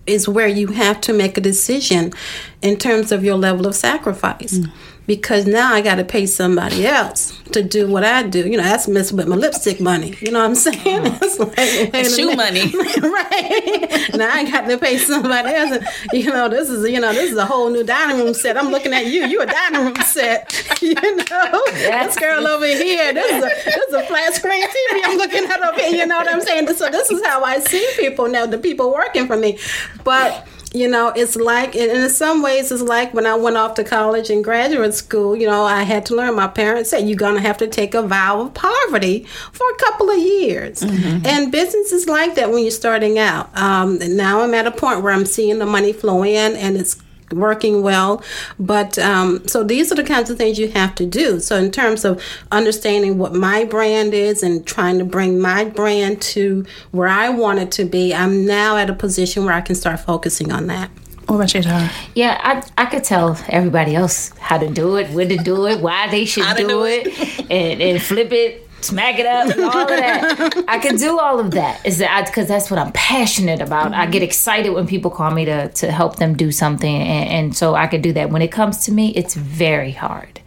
is where you have to make a decision in terms of your level of sacrifice. Mm because now I got to pay somebody else to do what I do. You know, that's messing with my lipstick money. You know what I'm saying? Hmm. It's like shoe money, right? now I got to pay somebody else. And, you know, this is you know this is a whole new dining room set. I'm looking at you. You a dining room set. You know, yes. this girl over here. This is a this is a flat screen TV. I'm looking at over here. You know what I'm saying? So this is how I see people now. The people working for me, but you know it's like and in some ways it's like when i went off to college and graduate school you know i had to learn. My parents said you're going to have to take a vow of poverty for a couple of years. Mm-hmm. and business is like that when you're starting out. Um, now i'm at a point where i'm seeing the money flow in and it's working well. But um, so these are the kinds of things you have to do. So in terms of understanding what my brand is and trying to bring my brand to where I want it to be, I'm now at a position where I can start focusing on that. What about you, Tara? Yeah, I I could tell everybody else how to do it, when to do it, why they should do, do, it, and, and flip it smack it up and all of that. I can do all of that. Is that because that's what I'm passionate about. Mm-hmm. I get excited when people call me to to help them do something, and, and, so I could do that. When it comes to me, it's very hard,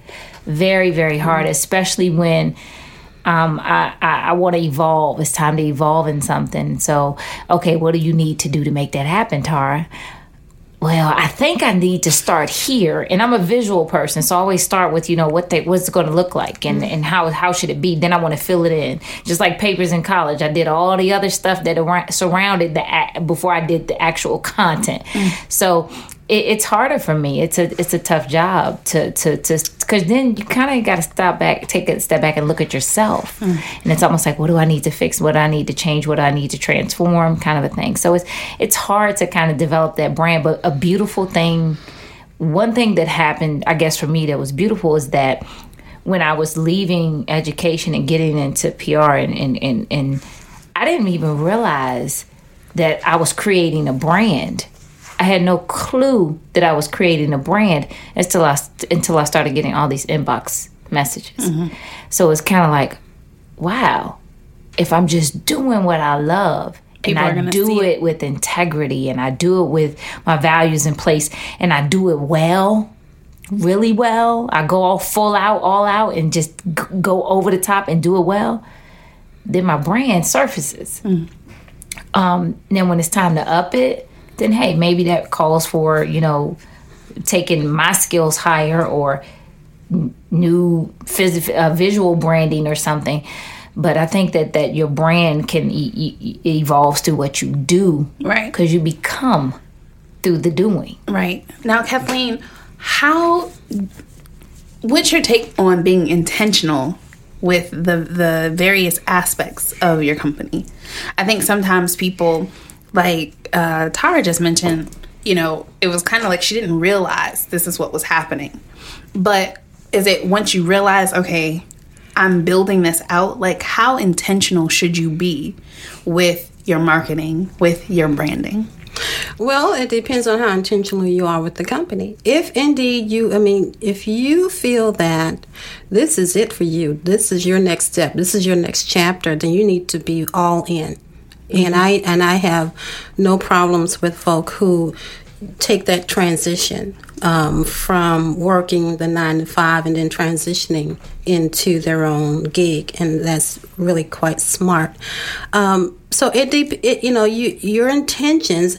very very hard, mm-hmm. especially when. Um, I, I, I want to evolve. It's time to evolve in something. So, okay, what do you need to do to make that happen, Tara? Well, I think I need to start here. And I'm a visual person, so I always start with, you know, what they what's it going to look like and, and how how should it be. Then I want to fill it in. Just like papers in college, I did all the other stuff that around, surrounded the before I did the actual content. Mm. So it, it's harder for me. It's a it's a tough job to to to because then you kind of got to stop back, take a step back, and look at yourself. Mm. And it's almost like, what do I need to fix? What do I need to change? What do I need to transform? Kind of a thing. So it's it's hard to kind of develop that brand. But a beautiful thing, one thing that happened, I guess for me, that was beautiful is that when I was leaving education and getting into PR and and and, and I didn't even realize that I was creating a brand I had no clue that I was creating a brand until I until I started getting all these inbox messages. Mm-hmm. So it's kind of like, wow, if I'm just doing what I love People and I do it, it with integrity and I do it with my values in place and I do it well, really well. I go all full out, all out, and just g- go over the top and do it well. Then my brand surfaces. Mm. Um, then when it's time to up it, then hey, maybe that calls for, you know, taking my skills higher or new phys- uh, visual branding or something. But I think that, that your brand can e- e- evolve to what you do. Right. Because you become through the doing. Right. Now, Kathleen, how, what's your take on being intentional with the the various aspects of your company. I think sometimes people like uh, Tara just mentioned, you know, it was kind of like she didn't realize this is what was happening. But is it once you realize, okay, I'm building this out, like how intentional should you be with your marketing, with your branding? Well, it depends on how intentional you are with the company. If indeed you, I mean, if you feel that this is it for you, this is your next step, this is your next chapter, then you need to be all in and I and I have no problems with folk who take that transition um, from working the nine to five and then transitioning into their own gig, and that's really quite smart. Um, so it, it, you know, you your intentions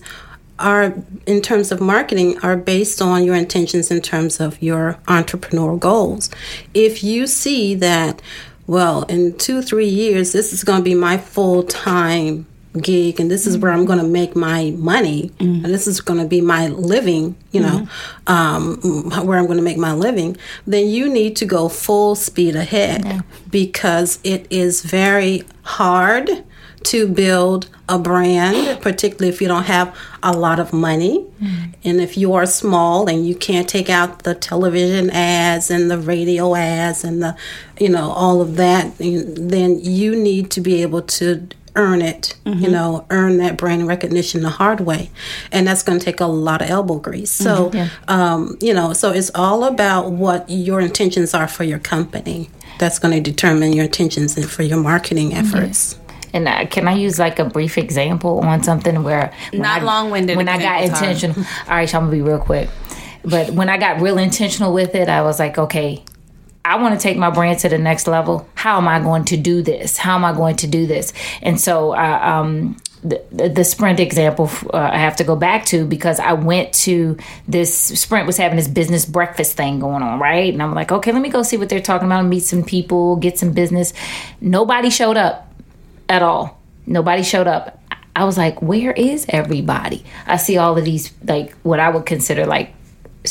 are in terms of marketing are based on your intentions in terms of your entrepreneurial goals. If you see that, well, in two three years, this is going to be my full time gig and this is where I'm going to make my money mm-hmm. and this is going to be my living, you know, mm-hmm. um, where I'm going to make my living, then you need to go full speed ahead yeah. because it is very hard to build a brand, particularly if you don't have a lot of money. Mm. And if you are small and you can't take out the television ads and the radio ads and the, you know, all of that, then you need to be able to earn it, mm-hmm. you know, earn that brand recognition the hard way. And that's going to take a lot of elbow grease. So, mm-hmm, yeah. um, you know, so it's all about what your intentions are for your company. That's going to determine your intentions and for your marketing efforts. And uh, can I use like a brief example on something where not long winded? When I got intentional, all right, so I'm gonna be real quick. But when I got real intentional with it, I was like, okay, I want to take my brand to the next level. How am I going to do this? How am I going to do this? And so, uh, um, the, the, sprint example uh, I have to go back to because I went to this sprint was having this business breakfast thing going on, right? And I'm like, okay, let me go see what they're talking about, and meet some people, get some business. Nobody showed up at all. Nobody showed up. I was like, where is everybody? I see all of these, like, what I would consider like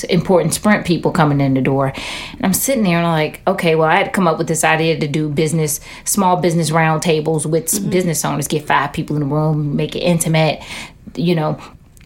important sprint people coming in the door. And I'm sitting there and I'm like, okay, well, I had to come up with this idea to do business, small business roundtables with mm-hmm. business owners, get five people in the room, make it intimate, you know.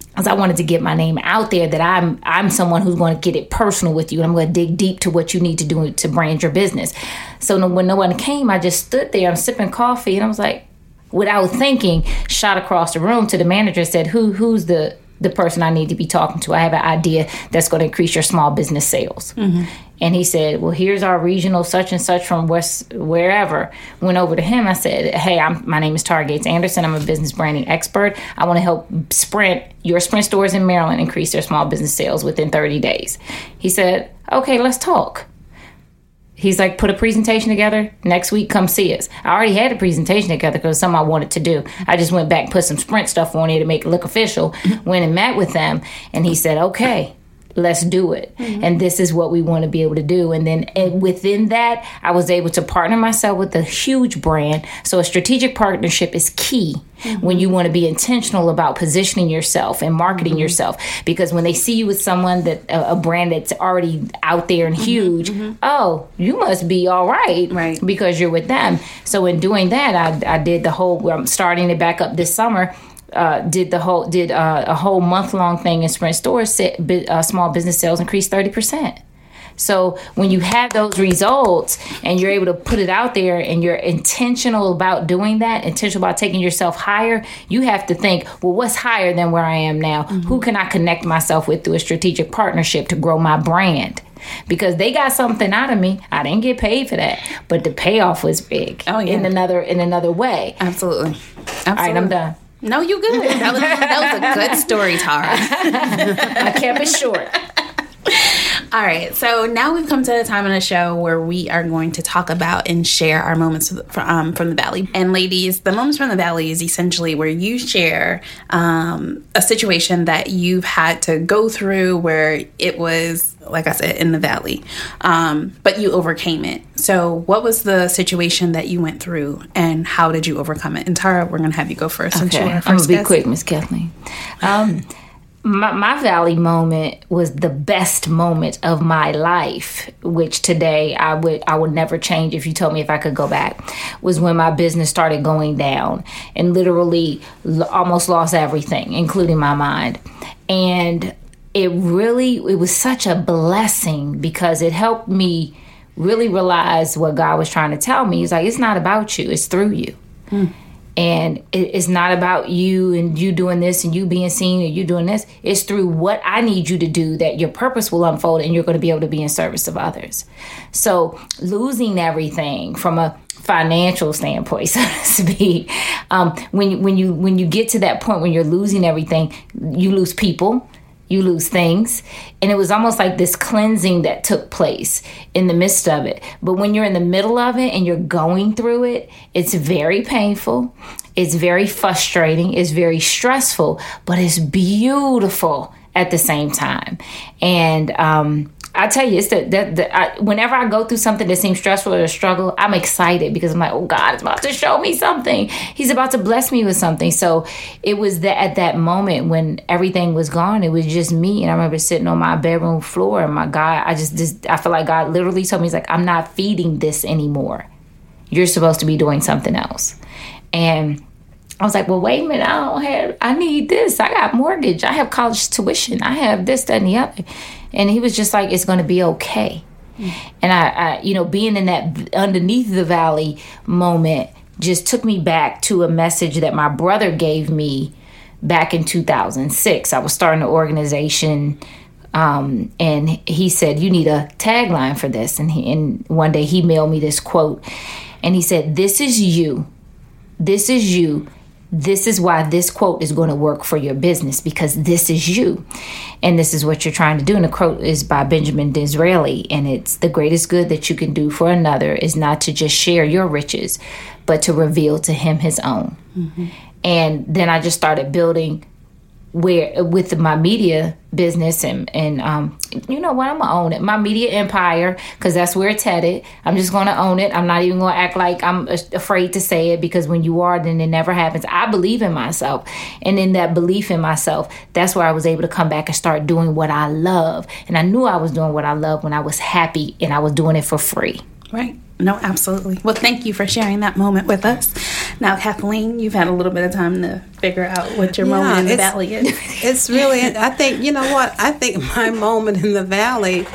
Because I wanted to get my name out there that I'm I'm someone who's going to get it personal with you and I'm going to dig deep to what you need to do to brand your business. So when no one came, I just stood there, I'm sipping coffee, and I was like, without thinking, shot across the room to the manager, said, "Who who's the the person I need to be talking to. I have an idea that's going to increase your small business sales. Mm-hmm. And he said, Well, here's our regional such and such from West, wherever. Went over to him. I said, Hey, I'm, my name is Tara Gates Anderson. I'm a business branding expert. I want to help Sprint, your Sprint stores in Maryland, increase their small business sales within 30 days. He said, Okay, let's talk. He's like, put a presentation together. Next week, come see us. I already had a presentation together because something I wanted to do. I just went back, put some sprint stuff on it to make it look official. went and met with them, and he said, okay let's do it mm-hmm. and this is what we want to be able to do and then and within that i was able to partner myself with a huge brand so a strategic partnership is key mm-hmm. when you want to be intentional about positioning yourself and marketing mm-hmm. yourself because when they see you with someone that a, a brand that's already out there and mm-hmm. huge mm-hmm. oh you must be all right right because you're with them so in doing that i, I did the whole i'm starting it back up this summer uh, did the whole did uh, a whole month long thing in Sprint stores. Uh, small business sales increased thirty percent. So when you have those results and you're able to put it out there and you're intentional about doing that, intentional about taking yourself higher, you have to think, well, what's higher than where I am now? Mm-hmm. Who can I connect myself with through a strategic partnership to grow my brand? Because they got something out of me. I didn't get paid for that, but the payoff was big. Oh yeah. In another in another way. Absolutely. Absolutely. All right, I'm done. No, you good. That was, that was a good story, Tara. I kept it short. All right, so now we've come to the time in the show where we are going to talk about and share our moments from, um, from the valley. And ladies, the moments from the valley is essentially where you share um, a situation that you've had to go through where it was, like I said, in the valley, um, but you overcame it. So, what was the situation that you went through, and how did you overcome it? And Tara, we're going to have you go first. Okay, I'm going to be quick, Miss Kathleen. My, my valley moment was the best moment of my life which today i would i would never change if you told me if i could go back was when my business started going down and literally almost lost everything including my mind. And it really it was such a blessing because it helped me really realize what god was trying to tell me. He's like it's not about you it's through you. Hmm and it's not about you and you doing this and you being seen and you doing this. It's through what i need you to do that your purpose will unfold and you're going to be able to be in service of others. So losing everything from a financial standpoint so to speak um, when, when you when you get to that point when you're losing everything you lose people you lose things. And it was almost like this cleansing that took place in the midst of it. But when you're in the middle of it and you're going through it, it's very painful. It's very frustrating. It's very stressful, but it's beautiful at the same time. And um, I tell you, it's that that I, whenever I go through something that seems stressful or a struggle, I'm excited because I'm like, oh God is about to show me something. He's about to bless me with something. So it was that at that moment when everything was gone, it was just me. And I remember sitting on my bedroom floor, and my God, I just, just I feel like God literally told me, He's like, I'm not feeding this anymore. You're supposed to be doing something else. And I was like, well, wait a minute, I don't have, I need this. I got mortgage. I have college tuition. I have this, that, and the other. And he was just like, it's going to be okay. And I, I, you know, being in that underneath the valley moment just took me back to a message that my brother gave me back in 2006. I was starting an organization. Um, and he said, "You need a tagline for this." And he, and one day he mailed me this quote, and he said, "This is you. This is you this is why this quote is going to work for your business because this is you. And this is what you're trying to do. And the quote is by benjamin disraeli and it's the greatest good that you can do for another is not to just share your riches but to reveal to him his own. Mm-hmm. and then i just started building where with my media business and and um you know what I'm gonna own it. My media empire because that's where it's headed. I'm just gonna own it. I'm not even gonna act like I'm afraid to say it because when you are then it never happens. I believe in myself. And in that belief in myself that's where I was able to come back and start doing what I love. And I knew I was doing what I love when I was happy and I was doing it for free. Right no, absolutely. Well, thank you for sharing that moment with us. Now, Kathleen, you've had a little bit of time to figure out what your yeah, moment in the valley is. It's really, I think, you know what? I think my moment in the valley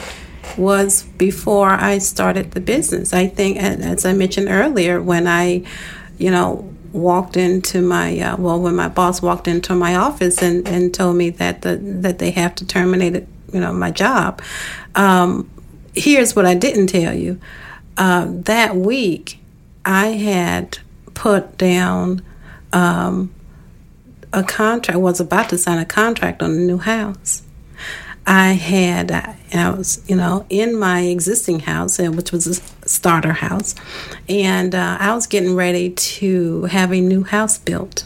was before I started the business. I think, as I mentioned earlier, when I, you know, walked into my uh, well, when my boss walked into my office and, and told me that the that they have to terminate it, you know, my job. Um, here's what I didn't tell you uh, that week, I had put down um, a contract, was about to sign a contract on a new house. I had, I was, you know, in my existing house, uh, which was a starter house, and uh, I was getting ready to have a new house built.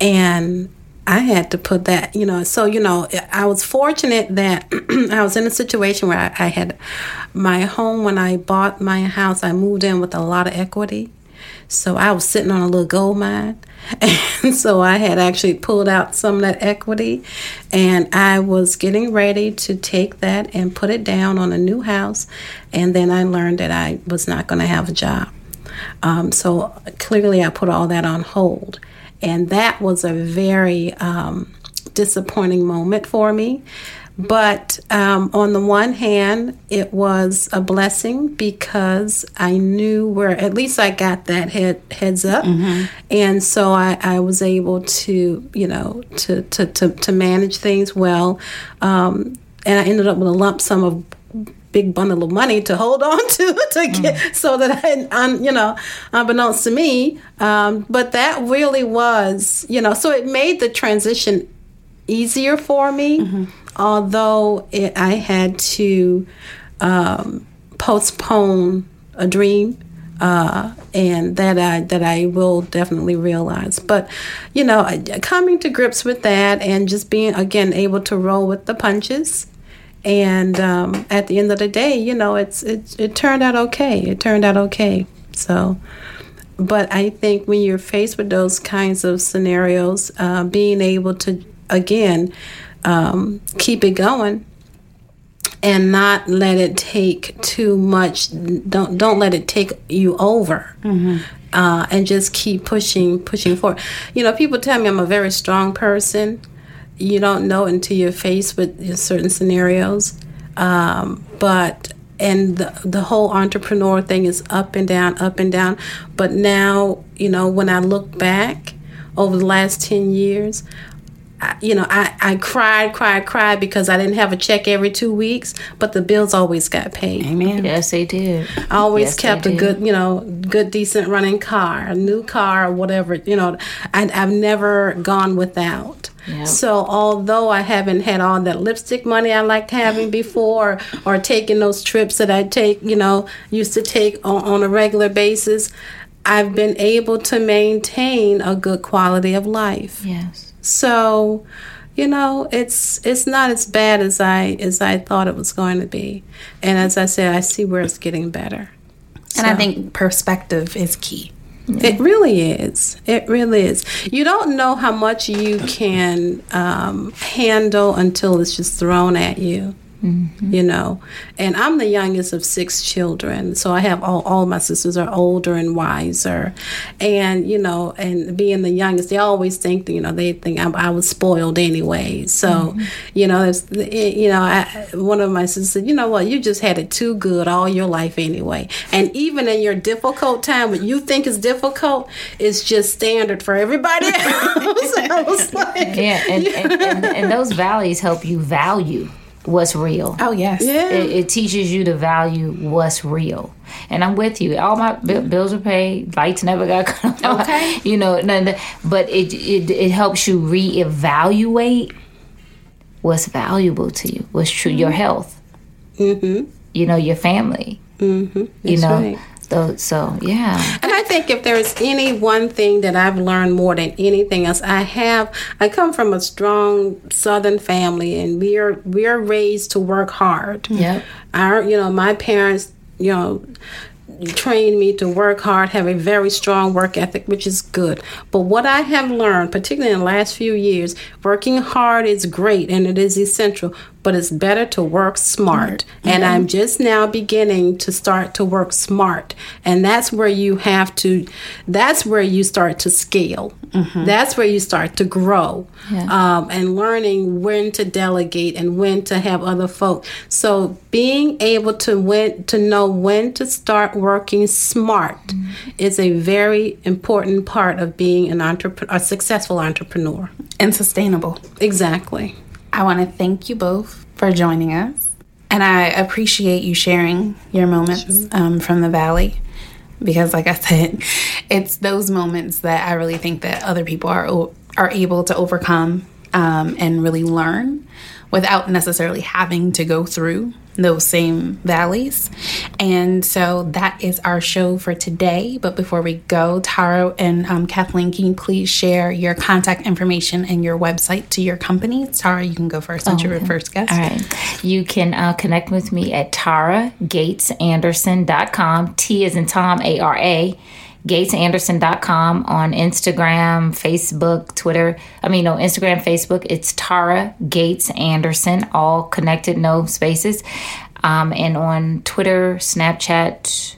And I had to put that, you know, so, you know, I was fortunate that I was in a situation where I, I, had my home when I bought my house, I moved in with a lot of equity. So I was sitting on a little gold mine. And so I had actually pulled out some of that equity and I was getting ready to take that and put it down on a new house. And then I learned that I was not going to have a job. Um, so clearly I put all that on hold. And that was a very um, disappointing moment for me. But um, on the one hand, it was a blessing because I knew where, at least I got that head, heads up. Mm-hmm. And so I, I was able to, you know, to, to, to, to manage things well. Um, and I ended up with a lump sum of big bundle of money to hold on to to get mm. so that I, um, you know, unbeknownst to me. Um, but that really was, you know, so it made the transition easier for me, mm-hmm. although it, I had to um, postpone a dream. Uh, and that I that I will definitely realize. But you know, coming to grips with that and just being again able to roll with the punches and um, at the end of the day, you know, it's it, it turned out okay. It turned out okay. So, but I think when you're faced with those kinds of scenarios, uh, being able to again um, keep it going and not let it take too much. Don't don't let it take you over. Mm-hmm. Uh, and just keep pushing, pushing forward. You know, people tell me I'm a very strong person, you don't know until you're faced with certain scenarios. Um, but and the, the whole entrepreneur thing is up and down, up and down. But now, you know, when I look back over the last 10 years, I, you know, I, I cried, cried, cried because I didn't have a check every two weeks, but the bills always got paid. Amen. Yes, they did. I always yes, kept a good, you know, good, decent running car, a new car, or whatever. You know, I, I've never gone without. So although I haven't had all that lipstick money I liked having before, or taking those trips that I take, you know, used to take on, on a regular basis, I've been able to maintain a good quality of life. Yes. So, you know, it's it's not as bad as I as I thought it was going to be. And as I said, I see where it's getting better. And so. I think perspective is key. It really is. It really is. You don't know how much you can um, handle until it's just thrown at you. Mm-hmm. You know, and I'm the youngest of six children, so I have all, all my sisters are older and wiser, and you know, and being the youngest, they always think you know they think I, I was spoiled anyway. So, mm-hmm. you know, it's, you know, I, one of my sisters said, you know what, you just had it too good all your life anyway, and even in your difficult time, what you think is difficult is just standard for everybody else. Like, yeah, and, and, and, and those valleys help you value what's real. Oh yes, yeah. It, it, teaches you to value what's real. And I'm with you. All my b- bills are paid. Lights never got cut off. Okay, you know, but it, it it helps you reevaluate what's valuable to you. What's true. Mm-hmm. Your health. Mm-hmm. You know, your family. Mm-hmm. you know. Right. So, so yeah. And I think if there's any one thing that I've learned more than anything else, I have. I come from a strong Southern family, and we are we are raised to work hard. Yeah. Our, you know, my parents, you know, trained me to work hard, have a very strong work ethic, which is good. But what I have learned, particularly in the last few years, working hard is great and it is essential, but it's better to work smart. Mm-hmm. And I'm just now beginning to start to work smart. And that's where you have to, that's where you start to scale. Mm-hmm. That's where you start to grow yeah. um, and learning when to delegate and when to have other folk. So being able to when to know when to start working smart mm-hmm. is a very important part of being an entrepreneur, a successful entrepreneur and sustainable. Exactly. I want to thank you both for joining us. And I appreciate you sharing your moments sure. um, from the valley because, like I said, it's those moments that I really think that other people are are able to overcome um, and really learn without necessarily having to go through those same valleys. And so that is our show for today. But before we go, Tara and um, Kathleen, can you please share your contact information and your website to your company? Tara, you can go first since oh, the first guest. All right. You can uh, connect with me at taragatesanderson.com. T is in Tom, A R A gatesanderson.com on Instagram, Facebook, Twitter. I mean, no, Instagram, Facebook. It's Tara Gates Anderson, all connected, no spaces. Um, and on Twitter, Snapchat,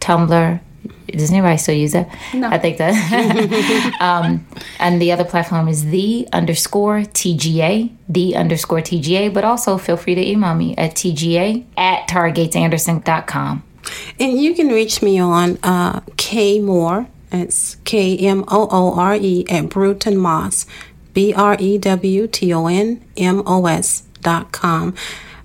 Tumblr. Does anybody still use that? No. I think that. um, and the other platform is the underscore TGA, the underscore TGA, but also feel free to email me at TGA at taragatesanderson.com. And you can reach me on uh, K Moore. It's K M O O R E at Brewton-Mos, B R E W T O N M O S dot com.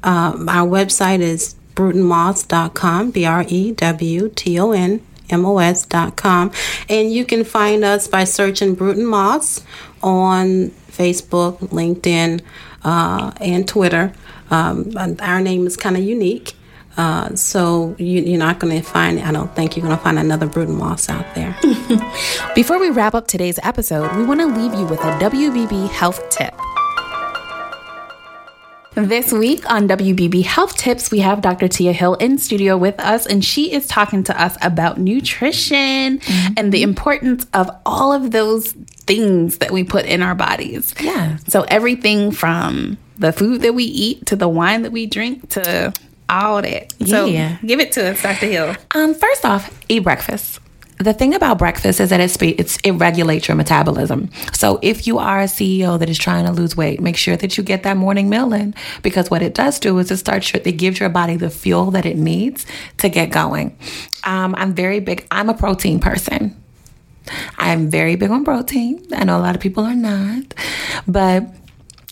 Uh, our website is brewtonmos.com, B R E W T O N M O S dot com. And you can find us by searching Brewton-Mos on Facebook, LinkedIn, uh, and Twitter. Um, our name is kind of unique. Uh, so you, are not going to find, I don't think you're going to find another Brewton-Mos out there. Before we wrap up today's episode, we want to leave you with a WBB health tip. This week on WBB Health Tips, we have Dr. Tia Hill in studio with us, and she is talking to us about nutrition mm-hmm. and the importance of all of those things that we put in our bodies. Yeah. So, everything from the food that we eat to the wine that we drink to all that. So yeah. give it to us, Dr. Hill. Um, first off, eat breakfast. The thing about breakfast is that it's, it's, it regulates your metabolism. So if you are a CEO that is trying to lose weight, make sure that you get that morning meal in because what it does do is it starts it gives your body the fuel that it needs to get going. Um, I'm very big. I'm a protein person. I'm very big on protein. I know a lot of people are not, but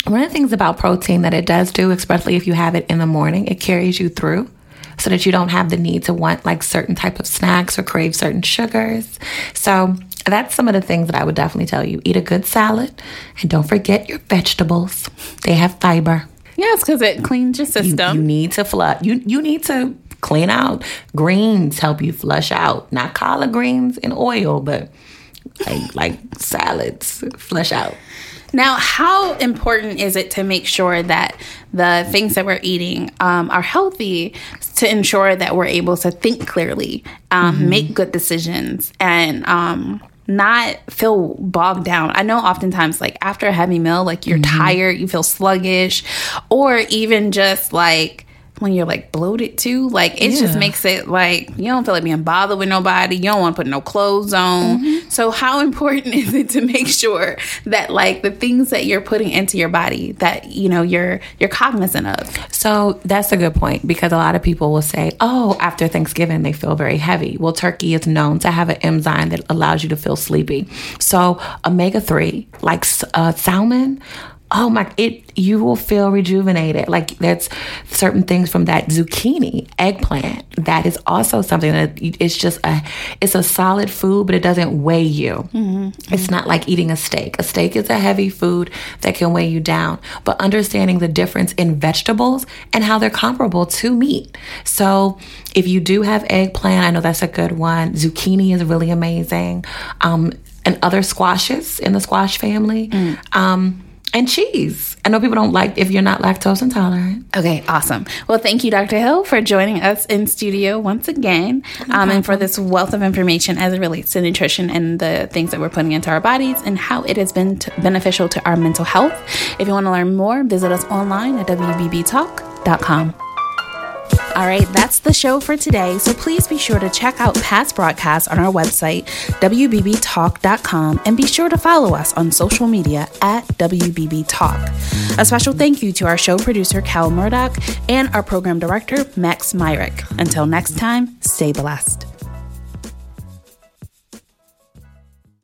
one of the things about protein that it does do, especially if you have it in the morning, it carries you through so that you don't have the need to want like certain type of snacks or crave certain sugars. So that's some of the things that I would definitely tell you. Eat a good salad and don't forget your vegetables. They have fiber. Yes, because it cleans your system. You, you need to flush. You you need to clean out. Greens help you flush out. Not collard greens and oil, but like like salads flush out. Now, how important is it to make sure that the things that we're eating um, are healthy to ensure that we're able to think clearly, um, mm-hmm. make good decisions, and um, not feel bogged down. I know oftentimes, like after a heavy meal, like you're Mm-hmm. tired, you feel sluggish, or even just like when you're like bloated too, like it just makes it like you don't feel like being bothered with nobody. You don't want to put no clothes on. Mm-hmm. So how important is it to make sure that like the things that you're putting into your body that you know you're you're cognizant of? So that's a good point because a lot of people will say, oh, after Thanksgiving, they feel very heavy. Well, turkey is known to have an enzyme that allows you to feel sleepy. So, omega 3, like uh, salmon, oh my it you will feel rejuvenated. Like that's certain things from that zucchini eggplant. That is also something that it's just a it's a solid food but it doesn't weigh you. It's not like eating a steak. A steak is a heavy food that can weigh you down. But understanding the difference in vegetables and how they're comparable to meat. So if you do have eggplant i know that's a good one. Zucchini is really amazing. Um and other squashes in the squash family. Um and cheese. I know people don't like if you're not lactose intolerant. Okay, awesome. Well, thank you, Dr. Hill, for joining us in studio once again um, and for this wealth of information as it relates to nutrition and the things that we're putting into our bodies and how it has been t- beneficial to our mental health. If you want to learn more, visit us online at WBBTalk.com. All right, that's the show for today. So please be sure to check out past broadcasts on our website, WBBTalk.com, and be sure to follow us on social media at WBB Talk. A special thank you to our show producer, Cal Murdoch, and our program director, Max Myrick. Until next time, stay blessed.